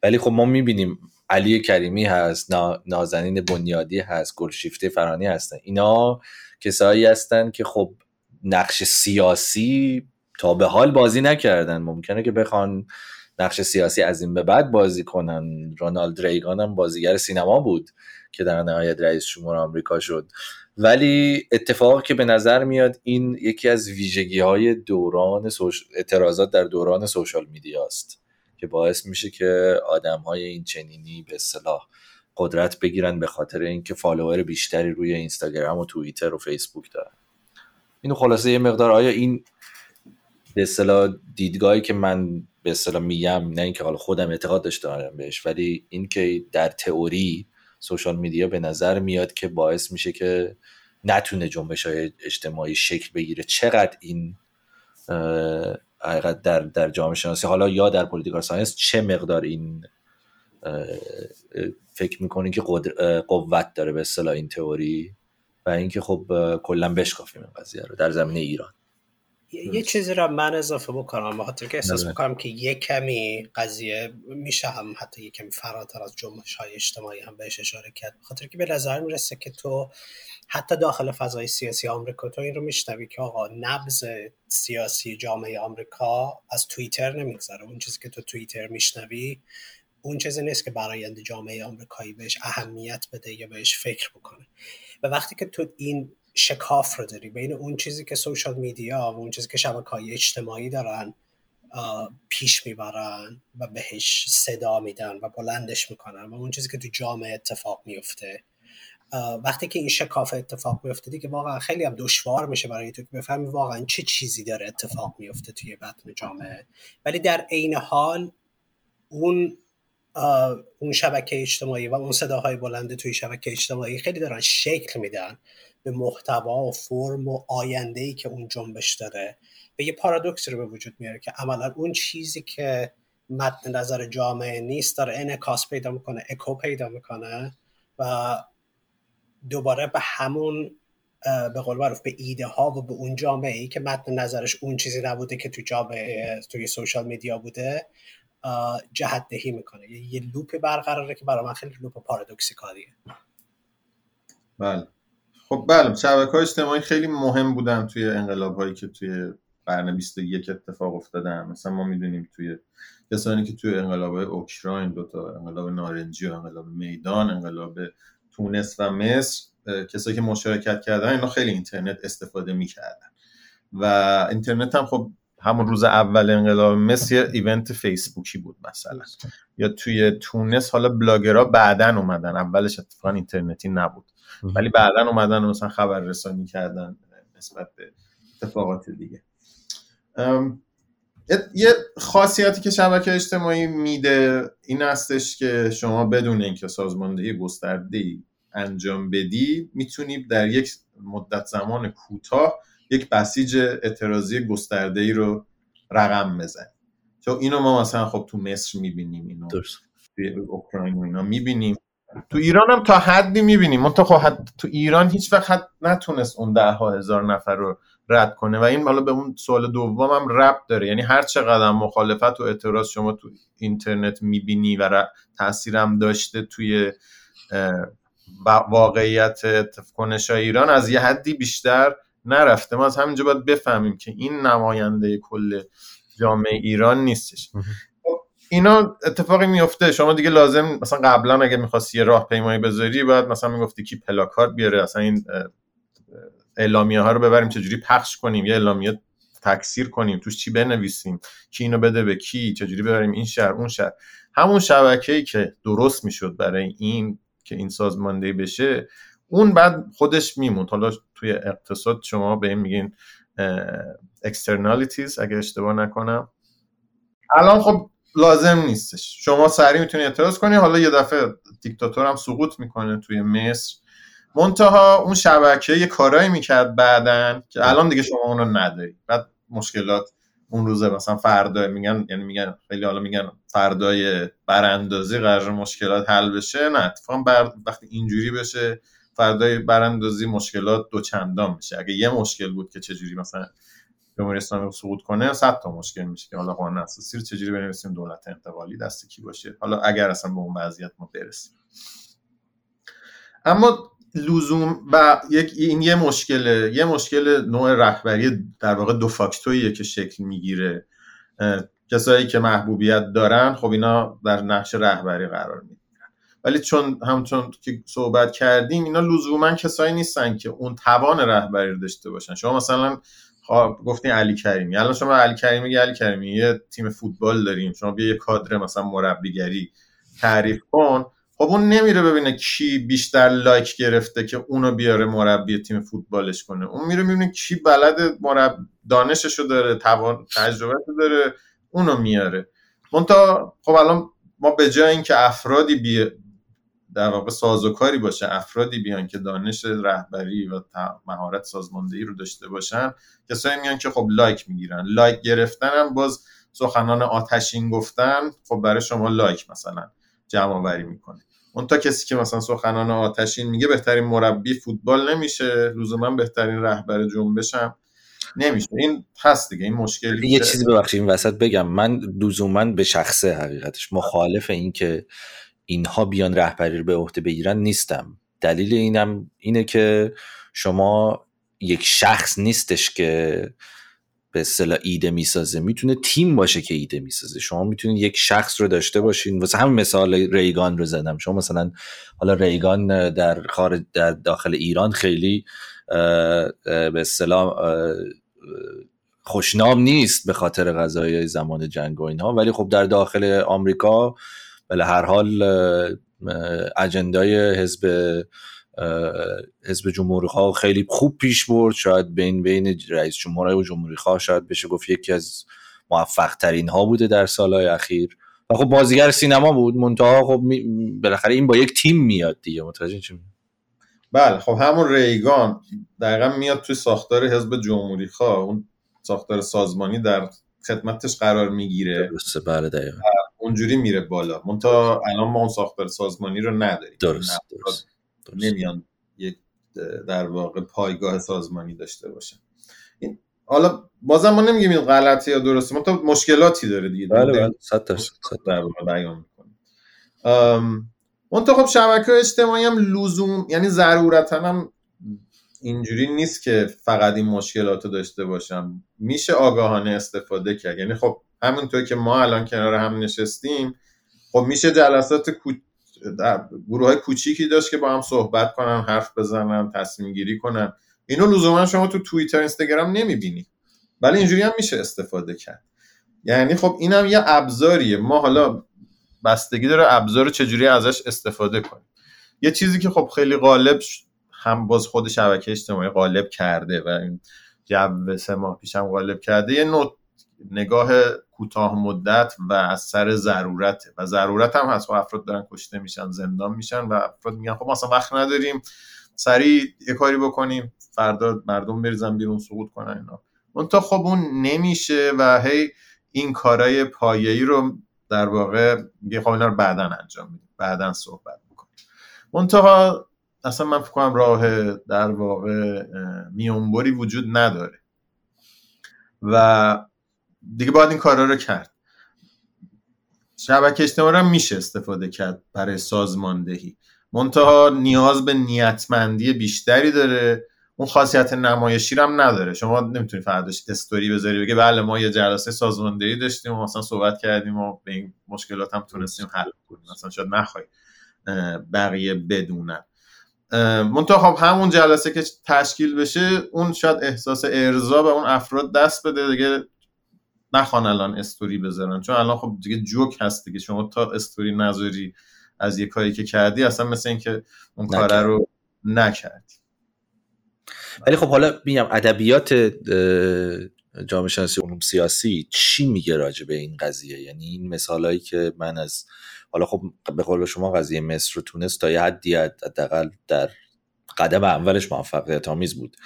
Speaker 2: ولی خب ما می‌بینیم علی کریمی هست نازنین بنیادی هست گلشیفته فرانی هستن. اینا کسایی هستن که خب نقش سیاسی تا به حال بازی نکردن. ممکنه که بخوان نقش سیاسی از این به بعد بازی کنن. رونالد ریگان هم بازیگر سینما بود که در نهایت رئیس جمهور آمریکا شد. ولی اتفاقی که به نظر میاد این یکی از ویژگی های دوران اعتراضات در دوران سوشال میدیا است که باعث میشه که آدم های این چنینی به صلاح قدرت بگیرن به خاطر اینکه فالوور بیشتری روی اینستاگرام و توییتر و فیسبوک دارن. اینو خلاصه یه مقدار آیا این به اصطلاح دیدگاهی که من به اصطلاح میگم نه اینکه حالا خودم اعتقاد داشته باشم بهش ولی اینکه در تئوری social media به نظر میاد که باعث میشه که نتونه جنبش های اجتماعی شکل بگیره. چقدر این در در جامعه شناسی حالا یا در political science چه مقدار این فکر می‌کنین که قوت داره به اصطلاح این تئوری؟ و اینکه خب کلا بشکافیم این قضیه رو در زمینه ایران.
Speaker 4: یه چیزی را من اضافه بکنم به که احساس می‌کنم که یه کمی قضیه میشه هم حتی یه کمی فراتر از جنبش های اجتماعی هم بهش اشاره کرد. خاطر که به نظر می‌رسه که تو حتی داخل فضای سیاسی آمریکا تو این رو میشنوی که آقا نبز سیاسی جامعه آمریکا از توییتر نمیگذره. اون چیزی که تو توییتر میشنوی اون چیزی نیست که برای جامعه آمریکایی بهش اهمیت بده یا بهش فکر بکنه. و وقتی که تو این شکاف رو داری بین اون چیزی که سوشال میدیا و اون چیزی که شبکه های اجتماعی دارن پیش می‌برن و بهش صدا میدن و بلندش می‌کنن و اون چیزی که تو جامعه اتفاق میفته وقتی که این شکاف اتفاق میفته دیگه واقعا خیلی هم دشوار میشه برای تو که بفهمی واقعا چه چیزی داره اتفاق میفته توی بطن جامعه. ولی در عین حال اون اون شبکه اجتماعی و اون صداهای بلنده توی شبکه اجتماعی خیلی دارن شکل میدن. به محتوا و فرم و آینده ای که اون جنبش داره به یه پارادوکس رو به وجود میاره که عملا اون چیزی که مد نظر جامعه نیست داره انعکاس پیدا می‌کنه اکو پیدا می‌کنه و دوباره به همون به قول معروف به ایده ها و به اون جامعه ای که مد نظرش اون چیزی نبوده که تو جامعه توی سوشال میدیا بوده جهت دهی می‌کنه. یه لوپ برقراره که برای من خیلی لوپ پارادوکسیکالیه.
Speaker 3: بله. خب بله شبکه های اجتماعی خیلی مهم بودن توی انقلاب هایی که توی قرن 21 اتفاق افتادن. مثلا ما می‌دونیم توی کسانی که توی انقلاب های اوکراین دوتا انقلاب نارنجی و انقلاب میدان انقلاب تونس و مصر کسایی که مشارکت کردن اینا خیلی اینترنت استفاده می‌کردن. و اینترنت هم خب همون روز اول انقلاب مصر یه ایونت فیسبوکی بود مثلا. یا توی تونس حالا بلاگرها بعدا اومدن. اولش اتفاقا اینترنتی نبود. ولی بعدا اومدن و مثلا خبر رسانی کردن نسبت به اتفاقات دیگه. یه خاصیتی که شبکه اجتماعی میده این هستش که شما بدون اینکه سازماندهی گسترده انجام بدی می‌تونی در یک مدت زمان کوتاه یک بسیج اعتراضی گسترده ای رو رقم بزنی. تو اینو ما مثلا خب تو مصر می‌بینیم اینو. توی اوکراین و اینا می‌بینیم. تو ایران هم تا حدی می‌بینیم. من خب تو ایران هیچ وقت نتونست اون ده ها هزار نفر رو رد کنه و این حالا به اون سوال دوم هم رب داره. یعنی هر چقدر مخالفت و اعتراض شما تو اینترنت می‌بینی و تاثیرم داشته توی واقعیت کنش ایران از یه حدی بیشتر نرفته ما از همینجا باید بفهمیم که این نماینده کل جامعه ایران نیستش. اینا اتفاقی میفته. شما دیگه لازم مثلا قبلا اگه می‌خواستی یه راه پیمایی بذاری باید مثلا می‌گفتی کی پلاکارد بیاره اصلا این اعلامیه ها رو ببریم چجوری پخش کنیم یه اعلامیه تکثیر کنیم توش چی بنویسیم کی اینو بده به کی چجوری ببریم این شهر اون شهر. همون شبکه‌ای که درست می‌شد برای این که این سازماندهی بشه اون بعد خودش میموند. حالا توی اقتصاد شما به این میگین externalities اگه اشتباه نکنم. الان خب لازم نیستش. شما سریع می‌تونی اعتراض کنی. حالا یه دفعه دیکتاتور هم سقوط می‌کنه توی مصر. منتها اون شبکه یه کارایی می‌کرد بعدن که الان دیگه شما اونو نداری. بعد مشکلات اون روزه مثلا فردا میگن یعنی میگن خیلی حالا میگن فردای براندازی قرار مشکلات حل بشه. نه اتفاقا. وقتی اینجوری بشه فردای براندازی مشکلات دو چندان میشه. اگه یه مشکل بود که چجوری مثلا جمهوری اسلامی سقوط کنه صد تا مشکل میشه که حالا قانون اساسی رو چجوری بنویسیم دولت انتقالی دست کی باشه؟ حالا اگر اصلا به اون وضعیت ما برسیم. اما لزوم و یک این یه مشکله. یه مشکل نوع رهبری در واقع دو فاکتوریه که شکل می‌گیره. کسایی که محبوبیت دارن خب اینا در نقش رهبری قرار می‌گیرن ولی چون همچون که صحبت کردیم اینا لزوما کسایی نیستن که اون توان رهبری رو داشته باشن. شما مثلا گفتین علی کریمی. الان شما علی کریمی علی کریمی یه تیم فوتبال داریم. شما بیا یه کادر مثلا مربیگری تعریف کن. خب اون نمیره ببینه کی بیشتر لایک گرفته که اونو بیاره مربی تیم فوتبالش کنه. اون میره ببینه کی بلد مربی دانششو داره توان تجربهشو داره اونو میاره. منتها خب الان ما به جای اینکه افرادی در واقع سازوکاری باشه افرادی بیان که دانش رهبری و مهارت سازماندهی رو داشته باشن کسایی میان که خب like می‌گیرن. like گرفتن هم باز سخنان آتشین گفتن خب برای شما like مثلا جمع آوری می‌کنه. اون تا کسی که مثلا سخنان آتشین میگه بهترین مربی فوتبال نمیشه لزوما بهترین رهبر جنبشم نمیشه. این هست دیگه این مشکلی
Speaker 2: یه چیزی ببخشید این وسط بگم. من لزوما به شخصه حقیقتش. مخالف این که اینها بیان رهبری رو به عهده بگیرن نیستم. دلیل اینم اینه که شما یک شخص نیستش که به اصطلاح ایده می‌سازه. می‌تونه تیم باشه که ایده می‌سازه. شما می‌تونید یک شخص رو داشته باشین. واسه همین مثال ریگان رو زدم. شما مثلا حالا ریگان در خارج در داخل ایران خیلی به اصطلاح خوشنام نیست به خاطر غذای زمان جنگ و اینها. ولی خب در داخل آمریکا ولی هر حال اجندای حزب حزب جمهوری خواه خیلی خوب پیش برد. شاید بین بین رئیس جمهور و جمهوری خواه شاید بشه گفت یکی از موفق ترین ها بوده در سالهای اخیر. و خب بازیگر سینما بود منتها خب بالاخره این با یک تیم میاد دیگه. متوجه چی
Speaker 3: بله خب همون ریگان دقیقا میاد توی ساختار حزب جمهوری خواه اون ساختار سازمانی در خدمتش قرار می‌گیره.
Speaker 2: درسته بله دقیقا.
Speaker 3: اونجوری میره بالا. منتها الان ما اون ساختار سازمانی رو نداریم.
Speaker 2: درست, درست.
Speaker 3: نمیان یک در واقع پایگاه سازمانی داشته باشن. این حالا بازم ما نمیگیم این غلطه یا درسته. ما تا مشکلاتی داره دیگه.
Speaker 2: بله بله. صد
Speaker 3: در واقع بیان می‌کنیم منتها خب شبکه اجتماعی هم لزوم یعنی ضرورتا هم اینجوری نیست که فقط این مشکلات رو داشته باشم. میشه آگاهانه استفاده کرد. یعنی خب همونطور که ما الان کنار هم نشستیم خب میشه جلسات گروه های کوچیکی داشت که با هم صحبت کنن حرف بزنن تصمیم گیری کنن. اینو لزوما شما تو توییتر اینستاگرام نمی‌بینی. ولی اینجوری هم میشه استفاده کرد. یعنی خب اینم یه ابزاریه. ما حالا بستگی داره ابزار چجوری ازش استفاده کنیم. یه چیزی که خب خیلی غالب هم باز خود شبکه اجتماعی غالب کرده و این جو سه ماه پیش هم غالب کرده یه نوع نگاه کوتاه مدت و از سر ضرورته. و ضرورت هم هست. و افراد دارن کشته میشن زندان میشن و افراد میگن خب اصلا وقت نداریم. سریع یه کاری بکنیم. فردا مردم بریزن بیرون سقوط کنن اینا. منتها خب اون نمیشه و هی این کارای پایه‌ای رو در واقع میگه خب اینا رو بعدا انجام میدیم. بعدا صحبت می‌کنیم. منتها اصلا من فکر کنم راه در واقع میونبری وجود نداره. و دیگه باید این کارا رو کرد. شبکه اجتماعی هم میشه استفاده کرد برای سازماندهی. منتها نیاز به نیتمندی بیشتری داره. اون خاصیت نمایشی هم نداره. شما نمی‌تونی فرداش استوری بذاری بگه بله ما یه جلسه سازماندهی داشتیم و مثلا صحبت کردیم و به این مشکلات هم تونستیم حل کنیم. مثلا شاید نخوای بقیه بدونن. منتها خب همون جلسه که تشکیل بشه اون شاید احساس ارضا به اون افراد دست بده. دیگه نخوان الان استوری بذارن. چون الان خب دیگه جوک هست دیگه. شما تا استوری نذاری از یه کاری که کردی اصلا مثل اینکه اون کار رو نکردی.
Speaker 2: ولی خب حالا میگم ادبیات جامعه شناسی علوم سیاسی چی میگه راجع به این قضیه؟ یعنی این مثالایی که من از حالا خب به قول شما قضیه مصر و تونس تا یه حدی حداقل در قدم اولش موفقیت آمیز بود.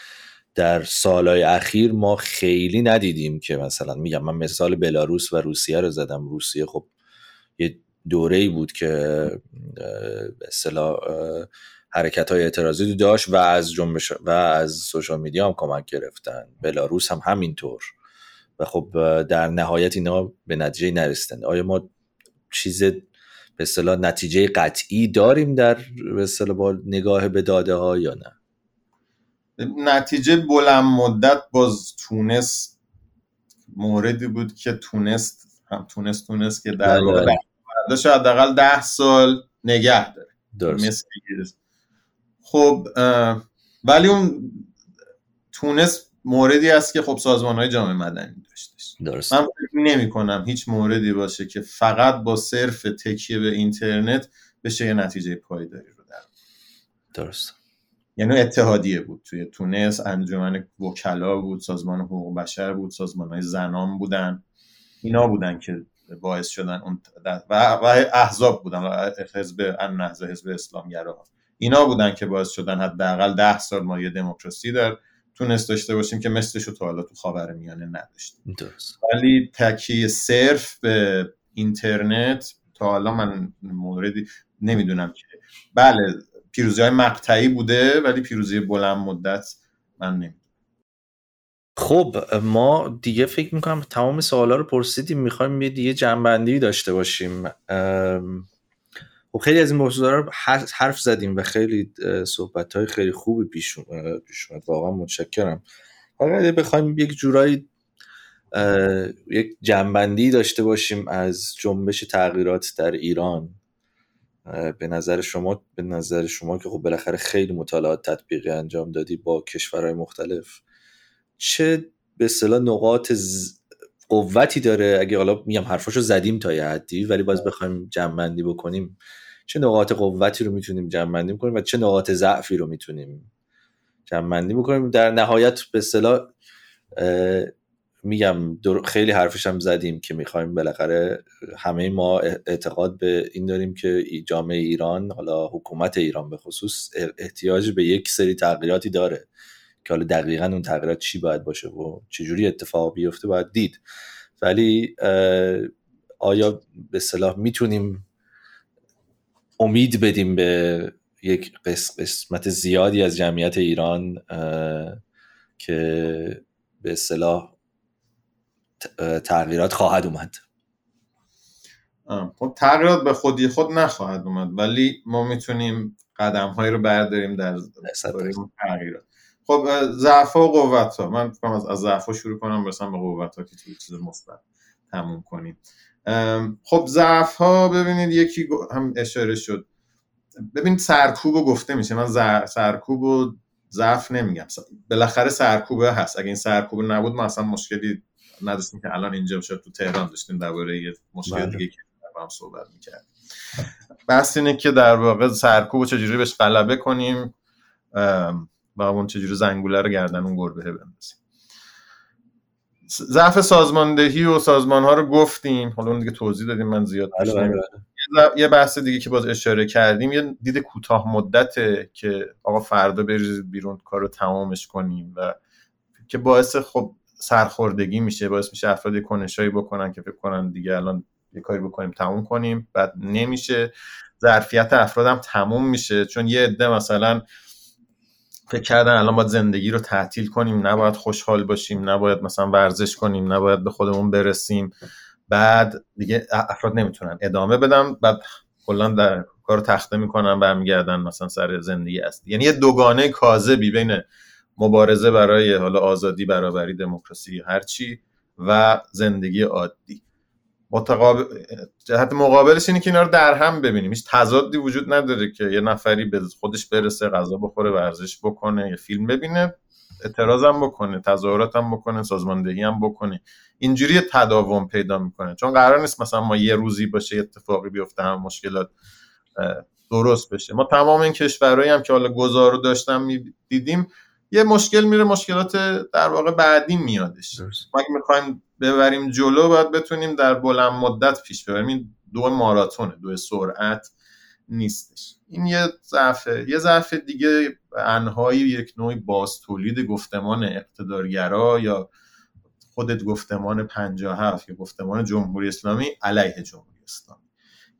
Speaker 2: در سالهای اخیر ما خیلی ندیدیم که مثلا میگم من مثال بلاروس و روسیه رو زدم. روسیه خب یه دوره ای بود که اصطلاح حرکت های اعتراضی داشت و از جنبش و از سوشال میدیا هم کمک گرفتن. بلاروس هم همینطور. و خب در نهایت اینا به نتیجه نرسیدن. آیا ما چیز به اصطلاح نتیجه قطعی داریم در به اصطلاح نگاه به داده ها یا نه؟
Speaker 3: نتیجه بلند مدت باز تونست موردی بود که تونست هم تونست تونست که در واقع شاید حداقل ده سال نگه داره.
Speaker 2: درست.
Speaker 3: خب ولی اون تونست موردی است که خب سازمان های جامعه مدنی داشتش.
Speaker 2: درست.
Speaker 3: من نمی کنم هیچ موردی باشه که فقط با صرف تکیه به اینترنت بشه یه نتیجه پایداری رو در
Speaker 2: درست.
Speaker 3: یعنی اتحادیه بود توی تونس انجمن وکلا بود سازمان حقوق بشر بود سازمان های زنان بودن. اینا بودن که باعث شدن اون و, و احزاب بودن حزب النهضه حزب اسلامگرا. اینا بودن که باعث شدن حداقل ده سال ما یه دموکراسی در تونست داشته باشیم که مثلش رو تا حالا تو خاور میانه نداشتیم. ولی تکیه صرف به اینترنت تا حالا من موردی نمی‌دونم که بله پیروزی های مقطعی بوده ولی پیروزی بلند مدت من نمی‌دونم.
Speaker 2: خب ما دیگه فکر می‌کنم تمام سوالا رو پرسیدیم می‌خوایم یه دیگه جنبندی داشته باشیم. خب خیلی از این موضوع رو حرف زدیم و خیلی صحبت های خیلی خوبی پیش اومد. واقعا متشکرم. اگر بخوایم یک جورایی یک جنبندی داشته باشیم از جنبش تغییرات در ایران. به نظر شما به نظر شما که خب بالاخره خیلی مطالعات تطبیقی انجام دادی با کشورهای مختلف چه به اصطلاح نقاط قوتی داره؟ اگه حالا میگم حرفاشو زدیم تا یه حدی ولی باز بخوایم جمع بکنیم چه نقاط قوتی رو می‌تونیم جمع بندی کنیم و چه نقاط ضعفی رو می‌تونیم جمع بندی بکنیم؟ در نهایت به اصطلاح میگم خیلی حرفش هم زدیم که می‌خوایم بالاخره همه ما اعتقاد به این داریم که جامعه ایران حالا حکومت ایران به خصوص احتیاج به یک سری تغییراتی داره که حالا دقیقا اون تغییرات چی باید باشه و چجوری اتفاق بیفته باید دید. ولی آیا به صلاح می‌تونیم امید بدیم به یک قسمت زیادی از جمعیت ایران که به صلاح تغییرات خواهد اومد.
Speaker 3: خب تغییرات به خودی خود نخواهد اومد ولی ما می‌تونیم قدم هایی رو برداریم در تغییرات. خب ضعف و قوت ها من از از ضعف ها شروع کنم برسم به قوت ها که توی چیز مثبت تموم کنیم. خب ضعف ها ببینید یکی هم اشاره شد. ببینید سرکوب رو گفته میشه. من سرکوب و ضعف نمیگم. بالاخره سرکوبه هست. اگه این سرکوب نبود ما اصلا مشکلی نداشتیم که الان اینجا شد تو تهران داشتیم درباره یه مشکل بله. دیگه که با هم صحبت می‌کرد بحث اینه که در واقع سرکوب چجوری بهش غلبه کنیم و اون چجوری زنگوله رو گردن اون گربه بندازیم ضعف سازماندهی و سازمان ها رو گفتیم حالا اون دیگه توضیح دادیم من زیاد بله بله. یه بحث دیگه که باز اشاره کردیم یه دید کوتاه مدته که آقا فردا بریزید بیرون کار رو تمامش کنیم و که باعث خب سرخوردگی میشه باعث میشه افراد کنشایی بکنن که فکر کنن دیگه الان یه کاری بکنیم تموم کنیم بعد نمیشه. ظرفیت افرادم تموم میشه. چون یه عده مثلا فکر کردن الان باید زندگی رو تعطیل کنیم نباید خوشحال باشیم نباید مثلا ورزش کنیم نباید به خودمون برسیم. بعد دیگه افراد نمی‌تونن ادامه بدم بعد کلا در کار تخته می‌کنن برمیگردن مثلا سر زندگی است یعنی یه دوگانه کاذبی بین مبارزه برای حالا آزادی برابری دموکراسی هرچی و زندگی عادی. متقابل جهت مقابلش اینه که اینا رو در هم ببینیم. هیچ تضادی وجود نداره که یه نفری به خودش برسه غذا بخوره ورزش بکنه یه فیلم ببینه اعتراض هم بکنه تظاهرات هم بکنه سازماندهی هم بکنه. اینجوری تداوم پیدا می‌کنه. چون قرار نیست مثلا ما یه روزی باشه اتفاقی بیفته هم مشکلات درست بشه. ما تمام این کشورهایی هم که حالا گذارو داشتم دیدیم یه مشکل میره مشکلات در واقع بعدی میادش. ما اگه می‌خوایم ببریم جلو باید بتونیم در بلند مدت پیش ببریم. این دو ماراتونه دو سرعت نیستش. این یه ضعفه. یه ضعف دیگه انهایی یک نوعی باز تولید گفتمان اقتدارگرا یا خودت گفتمان 57 یا گفتمان جمهوری اسلامی علیه جمهوری اسلامی.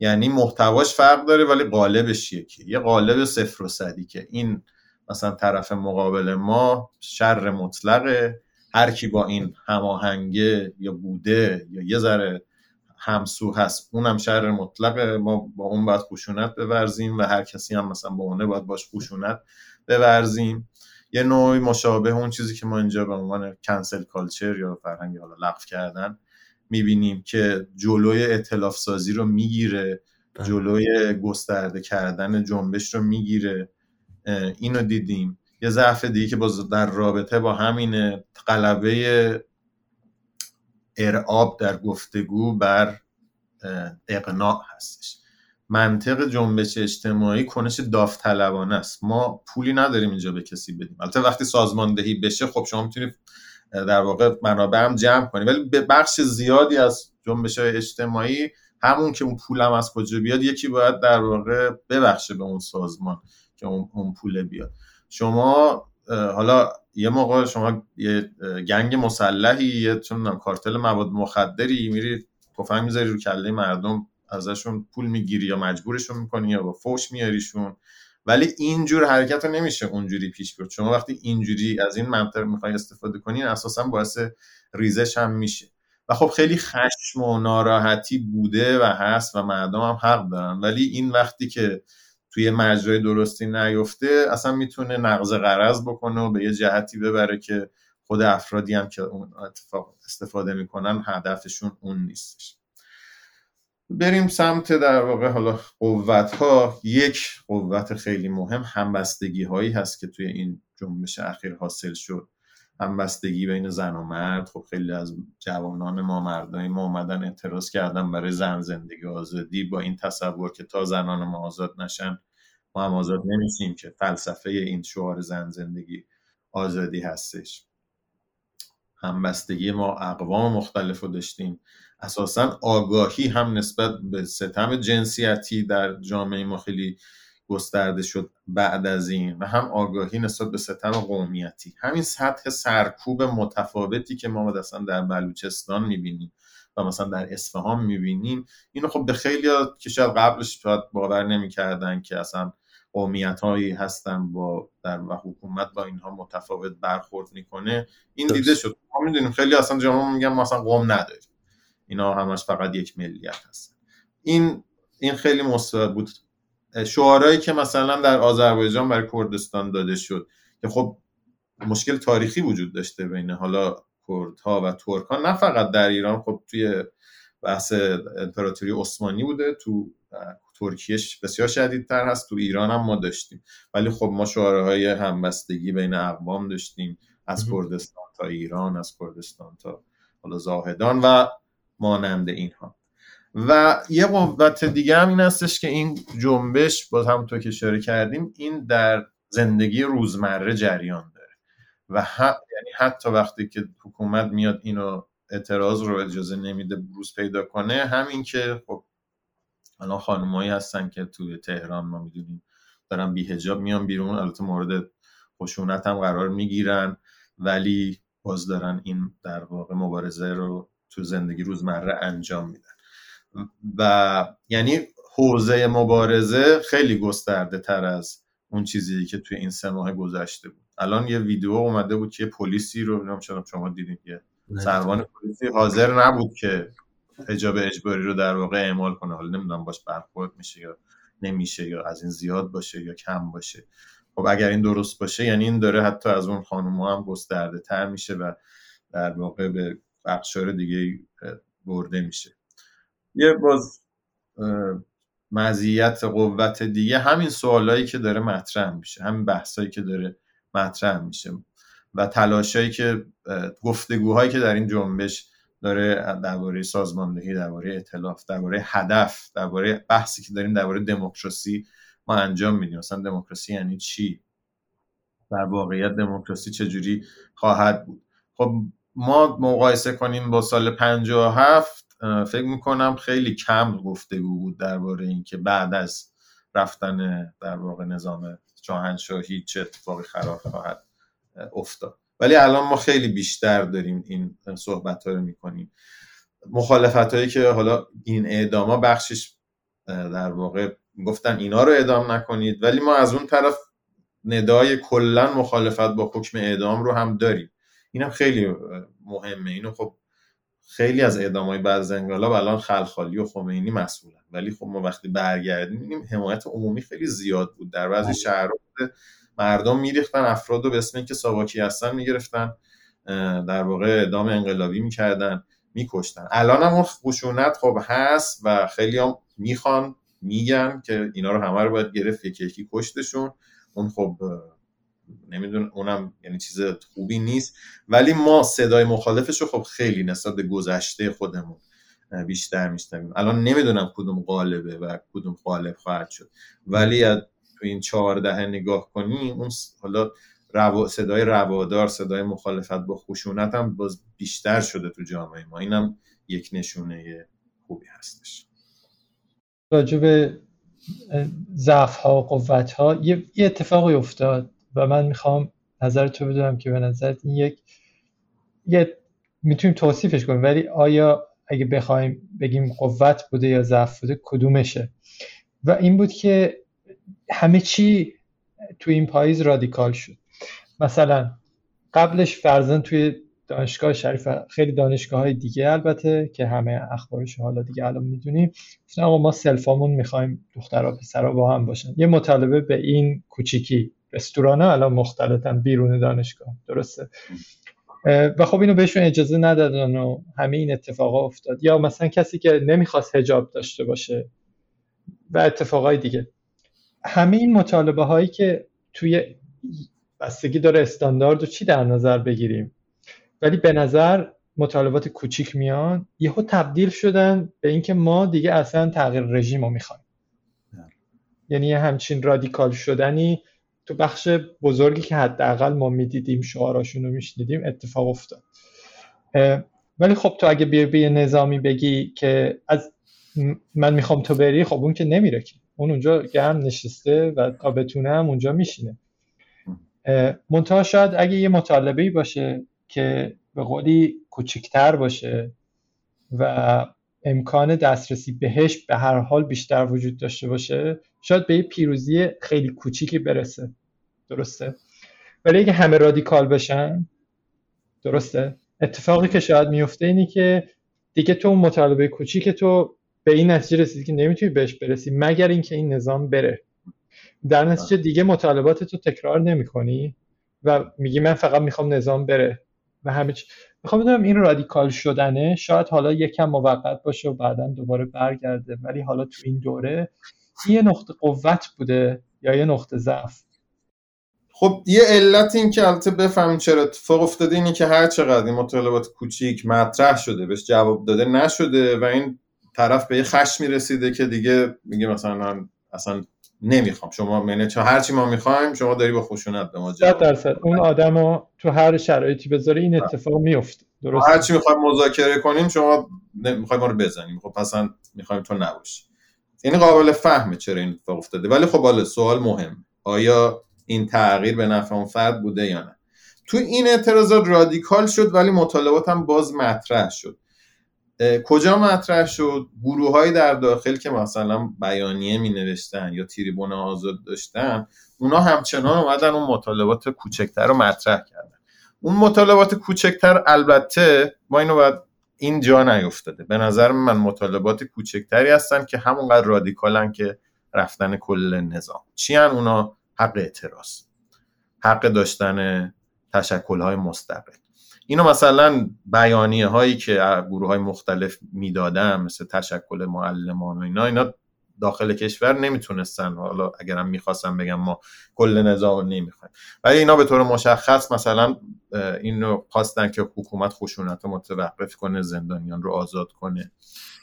Speaker 3: یعنی محتواش فرق داره ولی قالبش یکی یه قالب صفر و صدی که این مثلا طرف مقابل ما شر مطلقه. هر کی با این هماهنگه یا بوده یا یه ذره همسو هست اونم شر مطلقه. ما با اون باید خشونت بورزیم و هر کسی هم مثلا با اونه باید باش خشونت بورزیم. یه نوعی مشابه اون چیزی که ما اینجا به عنوان کنسل کالچر یا فرهنگ حالا لغو کردن می‌بینیم که جلوی اطلاف سازی رو می‌گیره بله. جلوی گسترده کردن جنبش رو می‌گیره. اینو دیدیم. یه ضعف دیگه که باز در رابطه با همین قلبه ارعاب در گفتگو بر اقناع هستش. منطق جنبش اجتماعی کنش داوطلبانه است. ما پولی نداریم اینجا به کسی بدیم. البته وقتی سازماندهی بشه خب شما می‌تونید در واقع منابع هم جمع کنید ولی به بخش زیادی از جنبش های اجتماعی همون که اون پولم از کجا بیاد یکی باید در واقع ببخشه به اون سازمان. که اون, پول بیاد. شما حالا یه موقع شما یه گنگ مسلحی یه چون کارتل مواد مخدری میری تفنگ می‌ذاری رو کله مردم ازشون پول می‌گیری یا مجبورشون می‌کنی یا با فوش میاریشون. ولی اینجور حرکت رو نمیشه اونجوری پیش برد شما وقتی اینجوری از این منطق می‌خوای استفاده کنین اساسا باعث ریزش هم میشه. و خب خیلی خشم و ناراحتی بوده و هست و مردم هم حق دارن. ولی این وقتی که توی مجرای درستی نیفته اصلا می‌تونه نقض قرض بکنه و به یه جهتی ببره که خود افرادی هم که اون اتفاق استفاده می‌کنن هدفشون اون نیستش. بریم سمت در واقع حالا قوت ها یک قوت خیلی مهم همبستگی هایی هست که توی این جنبش اخیر حاصل شد. همبستگی بین زن و مرد. خب خیلی از جوانان ما مردای ما اومدن اعتراض کردن برای زن زندگی آزادی. با این تصور که تا زنان ما آزاد نشن ما هم آزاد نمیشیم که فلسفه این شعار زن زندگی آزادی هستش. همبستگی ما اقوام مختلف رو داشتیم. اساسا آگاهی هم نسبت به ستم جنسیتی در جامعه ما خیلی گسترده شد بعد از این و هم آگاهی نسبت به ستم قومیتی. همین سطح سرکوب متفاوتی که ما مثلا در بلوچستان می‌بینیم و مثلا در اصفهان می‌بینیم اینو خب به خیلی که شاید قبلش شاید باور نمی‌کردن که اصلا قومیت هایی هستن با در و حکومت با اینها متفاوت برخورد می‌کنه. این دیده شد. ما می‌دونیم خیلی اصلا جامعه میگن ما اصلا قوم نداریم. اینا همش فقط یک ملیت هست این این خیلی مثبت بود. شعارهایی که مثلا در آذربایجان برای کردستان داده شد که خب مشکل تاریخی وجود داشته بین حالا کردها و ترکان نه فقط در ایران خب توی بحث امپراتوری عثمانی بوده تو ترکیهش بسیار شدیدتر هست تو ایران هم ما داشتیم. ولی خب ما شعاره های همبستگی بین اقوام داشتیم از کردستان تا ایران از کردستان تا حالا زاهدان و مانند اینها. و یه قوت دیگه هم این هستش که این جنبش باز همونطور که اشاره کردیم این در زندگی روزمره جریان داره. و یعنی حتی وقتی که حکومت میاد اینو اعتراض رو اجازه نمیده بروز پیدا کنه همین که خب الان خانمایی هستن که توی تهران ما می‌دونیم دارن بیهجاب میان بیرون البته مورد خشونت هم قرار می‌گیرن ولی باز دارن این در واقع مبارزه رو تو زندگی روزمره انجام میدن. و یعنی حوزه مبارزه خیلی گسترده تر از اون چیزی که توی این سه ماه گذشته بود. الان یه ویدیو اومده بود که پلیسی رو نمی‌دونم شما دیدید یه سروان پلیسی حاضر نبود که حجاب اجباری رو در واقع اعمال کنه. حالا نمی‌دونم باش برخورد میشه یا نمیشه یا از این زیاد باشه یا کم باشه. خب اگر این درست باشه یعنی این داره حتی از اون خانم هم گسترده تر میشه و در واقع به بخشار دیگه برده میشه. یه باز مزیت قوت دیگه همین سوالایی که داره مطرح میشه همین بحثایی که داره مطرح میشه و تلاشایی که گفتگوهایی که در این جنبش داره درباره سازماندهی درباره اطلاف درباره هدف درباره بحثی که داریم درباره دموکراسی ما انجام میدیم. مثلا دموکراسی یعنی چی؟ در واقعیت دموکراسی چجوری خواهد بود؟ خب ما مقایسه کنیم با سال 57 فکر می‌کنم خیلی کم گفتگو بود درباره اینکه بعد از رفتن در واقع نظام شاهنشاهی چه اتفاقی خراب خواهد افتاد. ولی الان ما خیلی بیشتر داریم این صحبت ها رو می‌کنیم. مخالفت هایی که حالا این اعدام ها بخشش در واقع گفتن اینا رو اعدام نکنید ولی ما از اون طرف ندای کلا مخالفت با حکم اعدام رو هم داریم. اینم خیلی مهمه. اینو خب خیلی از اعدام های بعد از انقلاب الان خلخالی و خمینی مسئولن. ولی خب ما وقتی برگردیم می‌بینیم حمایت عمومی خیلی زیاد بود. در بعضی بله. شهرها مردم میریختن افراد رو به اسم اینکه ساواکی هستن می‌گرفتن در واقع اعدام انقلابی می‌کردن میکشتن. الان هم اون خشونت خب هست و خیلی هم می‌خوان میگن که اینا رو همه رو باید گرفت یکی یکی کشتشون. اون خب نمیدون اونم یعنی چیز خوبی نیست. ولی ما صدای مخالفش رو خب خیلی نسبت به گذشته خودمون بیشتر میشنویم. الان نمی‌دونم کدوم غالبه و کدوم غالب خواهد شد. ولی از تو این چهارده نگاه کنی اون حالا رو... صدای روادار صدای مخالفت با خشونت هم باز بیشتر شده تو جامعه ما. اینم یک نشونه خوبی هستش.
Speaker 5: راجب ضعف ها و قوت ها یه اتفاقی افتاد. و من می‌خوام نظر تو بدونم که به نظر این یک یه می‌تونیم توصیفش کنیم ولی آیا اگه بخوایم بگیم قوت بوده یا ضعف بوده کدومشه؟ و این بود که همه چی تو این پاییز رادیکال شد. مثلا قبلش فرزن توی دانشگاه شریف خیلی دانشگاه های دیگه البته که همه اخبارش حالا دیگه الان می‌دونیم آقا ما سلفامون می‌خوایم دخترها پسرها با هم باشن. یه مطالبه به این کوچیکی رستوران ها الان مختلطن بیرون دانشگاه. درسته. و خب اینو بهشون اجازه ندادن و همه این اتفاقا افتاد. یا مثلا کسی که نمی‌خواست هجاب داشته باشه و اتفاقای دیگه. همه این مطالبه هایی که توی بستگی داره استاندارد و چی در نظر بگیریم؟ ولی به نظر مطالبات کوچیک میان یهو تبدیل شدن به اینکه ما دیگه اصلا تغییر رژیم رو می‌خوایم یعنی همچین رادیکال شدنی تو بخش بزرگی که حداقل ما می‌دیدیم شعاراشون رو میشنیدیم اتفاق افتاد. ولی خب تو اگه بیای به نظامی بگی که از من می‌خوام تو بری خب اون که نمیره که. اون اونجا گرم نشسته و تا بتونه هم اونجا میشینه. منتها شاید اگه یه مطالبه باشه که به قولی کوچکتر باشه و امکان دسترسی بهش به هر حال بیشتر وجود داشته باشه شاید به یه پیروزی خیلی کوچیکی برسه. درسته؟ ولی اگه همه رادیکال بشن درسته؟ اتفاقی که شاید میفته اینی که دیگه تو اون مطالبه کوچیک تو به این نتیجه رسیدی که نمی‌تونی بهش برسی مگر اینکه این نظام بره. در نتیجه دیگه مطالبات تو تکرار نمی‌کنی و میگی من فقط می‌خوام نظام بره. و همه چی می‌خوام بدونم این رادیکال شدنه؟ شاید حالا یکم موقت باشه و بعدا دوباره برگرده ولی حالا تو این دوره یه نقطه قوت بوده یا یه نقطه ضعف؟
Speaker 3: خب یه علت این که البته بفهمیم چرا اتفاق افتاده اینه که هر چقدر این مطالبات کوچیک مطرح شده بهش جواب داده نشده و این طرف به یه خشمی رسیده که دیگه میگه مثلا اصلا نمی‌خوام. شما منه چون هرچی ما می‌خوایم شما داری با خشونت به ما
Speaker 5: جواب درصد. اون آدم تو هر شرایطی بذاره این اتفاق میفته
Speaker 3: درست؟ هرچی می‌خوایم مذاکره کنیم شما می‌خوایم ما رو بزنیم. خب اصلا می‌خوایم تو نباشی. این قابل فهمه چرا این اتفاق افتاده. ولی خب حالا سوال مهم. آیا این تغییر به نفع اون فرد بوده یا نه؟ تو این اعتراضات رادیکال شد ولی مطالبات هم باز مطرح شد. کجا مطرح شد؟ گروه در داخل که مثلا بیانیه می نوشتن یا تریبون آزاد داشتن اونا همچنان اومدن اون مطالبات کوچکتر رو مطرح کردن. اون مطالبات کوچکتر البته ما اینو باید این جا نیفتاده. به نظر من مطالبات کوچکتری هستن که همونقدر رادیکالن که رفتن کل نظام. چی هن اونا حق اعتراض. حق داشتن تشکلهای مستقل. اینو مثلا بیانیه هایی که گروه های مختلف می‌دادن مثل تشکل معلمان و اینا اینا داخل کشور نمی‌تونستن. حالا اگرم می‌خواستم بگم ما کل نظام نمی‌خوایم. ولی اینا به طور مشخص مثلا اینو خواستن که حکومت خشونت رو متوقف کنه زندانیان رو آزاد کنه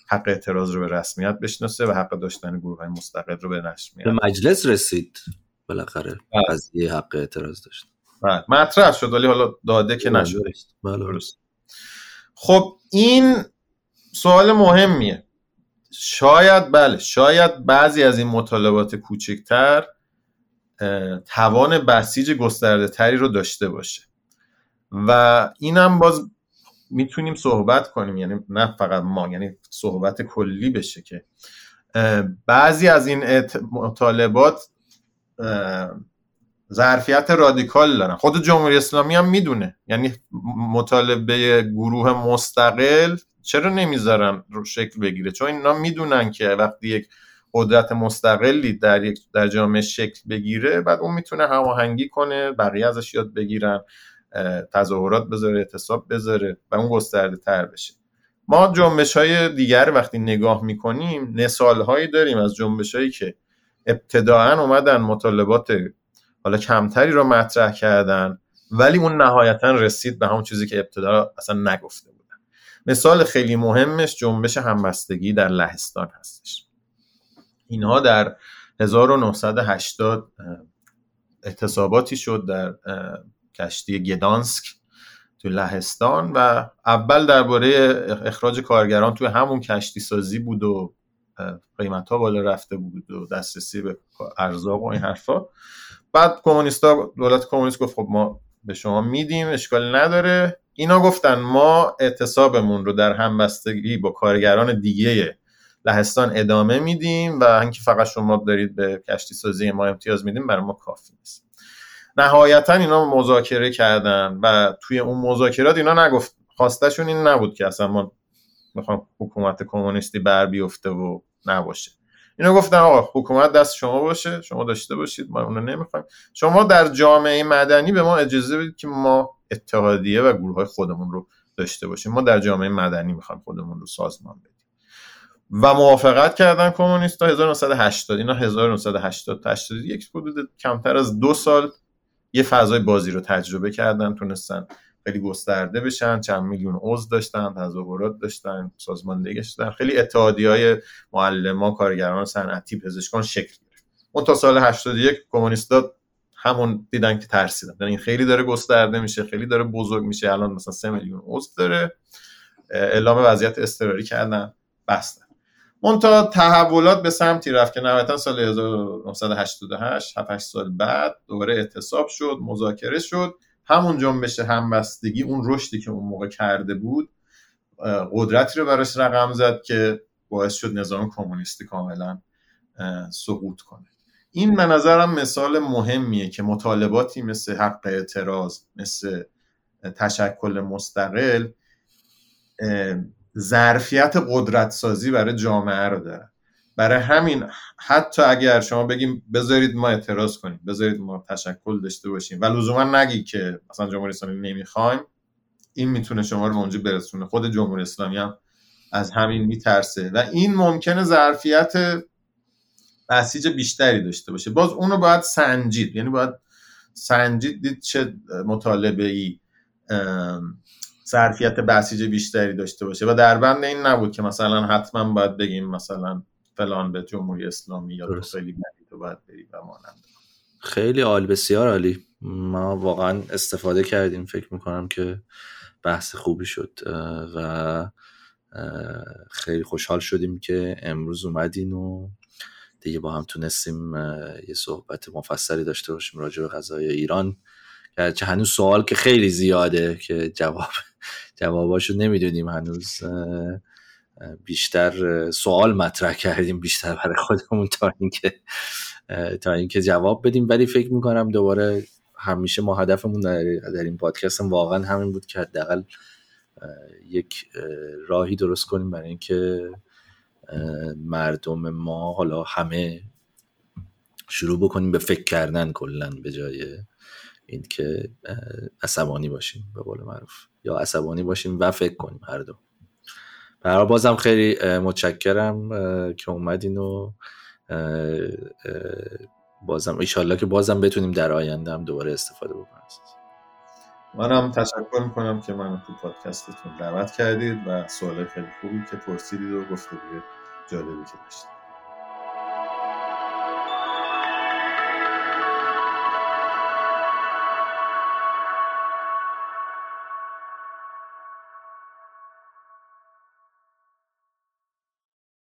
Speaker 3: حق اعتراض رو به رسمیت بشناسه و حق داشتن گروه های مستقل رو به نشر
Speaker 2: به مجلس رسید بالاخره قضیه حق اعتراض داشت.
Speaker 3: بله. مطرح شد ولی حالا داده که
Speaker 2: بله،
Speaker 3: نشد
Speaker 2: بله.
Speaker 3: درست. خب این سوال مهمیه. شاید بله شاید بعضی از این مطالبات کوچکتر توان بسیج گسترده تری رو داشته باشه. و اینم باز می‌تونیم صحبت کنیم. یعنی نه فقط ما یعنی صحبت کلی بشه که. بعضی از این مطالبات ظرفیت رادیکال دارن. خود جمهوری اسلامی هم می‌دونه. یعنی مطالبه گروه مستقل چرا نمی‌ذارن شکل بگیره؟ چون اینا می‌دونن که وقتی یک قدرت مستقلی در یک در جامعه شکل بگیره بعد اون می‌تونه هماهنگی کنه بقیه ازش یاد بگیرن اه، تظاهرات بذاره اعتصاب بذاره و اون گسترده تر بشه. ما جنبش های دیگر وقتی نگاه می‌کنیم مثال هایی داریم از جنبش هایی که ابتداعا اومدن مطالبات حالا کمتری رو مطرح کردن ولی اون نهایتا رسید به همون چیزی که ابتدا اصلا نگفته بودن. مثال خیلی مهمش جنبش همبستگی در لهستان هستش. اینها در 1980 اه، اعتصاباتی شد در کشتی گدانسک تو لهستان و اول درباره اخراج کارگران توی همون کشتی سازی بود و قیمت ها بالا رفته بود و دسترسی به ارزاق و این حرفا. بعد کمونیستا دولت کمونیست گفت خب ما به شما میدیم اشکال نداره. اینا گفتن ما اعتصابمون رو در همبستگی با کارگران دیگه لهستان ادامه میدیم و اینکه فقط شما دارید به کشتی سازی ما امتیاز میدیم برای ما کافی نیست. نهایتا اینا مذاکره کردن و توی اون مذاکرات اینا نگفت خواستشون این نبود که اصلا ما می‌خوام حکومت کمونیستی بر بیفته و نباشه. اینا گفتن آقا حکومت دست شما باشه شما داشته باشید ما اونو نمی‌خوایم. شما در جامعه مدنی به ما اجازه بدید که ما اتحادیه و گروه های خودمون رو داشته باشیم. ما در جامعه مدنی می‌خوایم خودمون رو سازمان بدیم. و موافقت کردن کمونیست 1980 اینا 1980 81 حدود کمتر از دو سال یه فضای بازی رو تجربه کردن تونستن خیلی گسترده بشن چند میلیون عضو داشتن تظاهرات داشتن سازماندهی داشتن. خیلی اتحادی های معلمان کارگران صنعتی پزشکان شکل گرفت. اون تا سال 81 کمونیستا همون دیدن که ترسیدن. یعنی خیلی داره گسترده میشه خیلی داره بزرگ میشه. الان مثلا 3 میلیون عضو داره. اعلام وضعیت اضطراری کردن. بستن. تا تحولات به سمتی رفت که نهایتا سال 1988 7 سال بعد دوباره اعتصاب شد مذاکره شد. همون جنبش همبستگی اون رشدی که اون موقع کرده بود قدرتی رو براش رقم زد که باعث شد نظام کمونیستی کاملا سقوط کنه. این به نظرم مثال مهمیه که مطالباتی مثل حق اعتراض مثل تشکل مستقل ظرفیت قدرت سازی برای جامعه رو داره. برای همین حتی اگر شما بگیم بذارید ما اعتراض کنیم بذارید ما تشکل داشته باشیم و لزوما نگی که مثلا جمهوری اسلامی نمی‌خوایم این می‌تونه شما رو اونجا برسونه. خود جمهوری اسلامی هم از همین میترسه و این ممکنه ظرفیت بسیج بیشتری داشته باشه. باز اونو باید سنجید یعنی باید سنجید دید چه مطالبه ای ظرفیت بسیج بیشتری داشته باشه و در بند این نبود که مثلا حتما باید بگیم مثلا فلان به جمهوری اسلامی یا تو خیلی تو باید بری و مانند.
Speaker 2: خیلی عالی بسیار عالی. ما واقعا استفاده کردیم. فکر می‌کنم که بحث خوبی شد و خیلی خوشحال شدیم که امروز اومدین و دیگه با هم تونستیم یه صحبت مفصلی داشته باشیم راجع به غذای ایران. که هنوز سوال که خیلی زیاده که جواب [LAUGHS] جواباشو نمی‌دونیم هنوز بیشتر سوال مطرح کردیم بیشتر برای خودمون تا اینکه تا اینکه جواب بدیم. ولی فکر می‌کنم دوباره همیشه ما هدفمون در, این پادکست هم واقعا همین بود که حداقل یک راهی درست کنیم برای اینکه مردم ما حالا همه شروع بکنیم به فکر کردن کلا به جای این که عصبانی باشیم به قول معروف. یا عصبانی باشیم و فکر کنیم هر دو. برای بازم خیلی متشکرم که اومدین و بازم ایشالله که بازم بتونیم در آینده هم دوباره استفاده بکنیم.
Speaker 3: منم تشکر می‌کنم که من تو پادکستتون دعوت کردید و سوال خیلی خوبی که پرسیدید و گفتگوی جالبی که داشتید.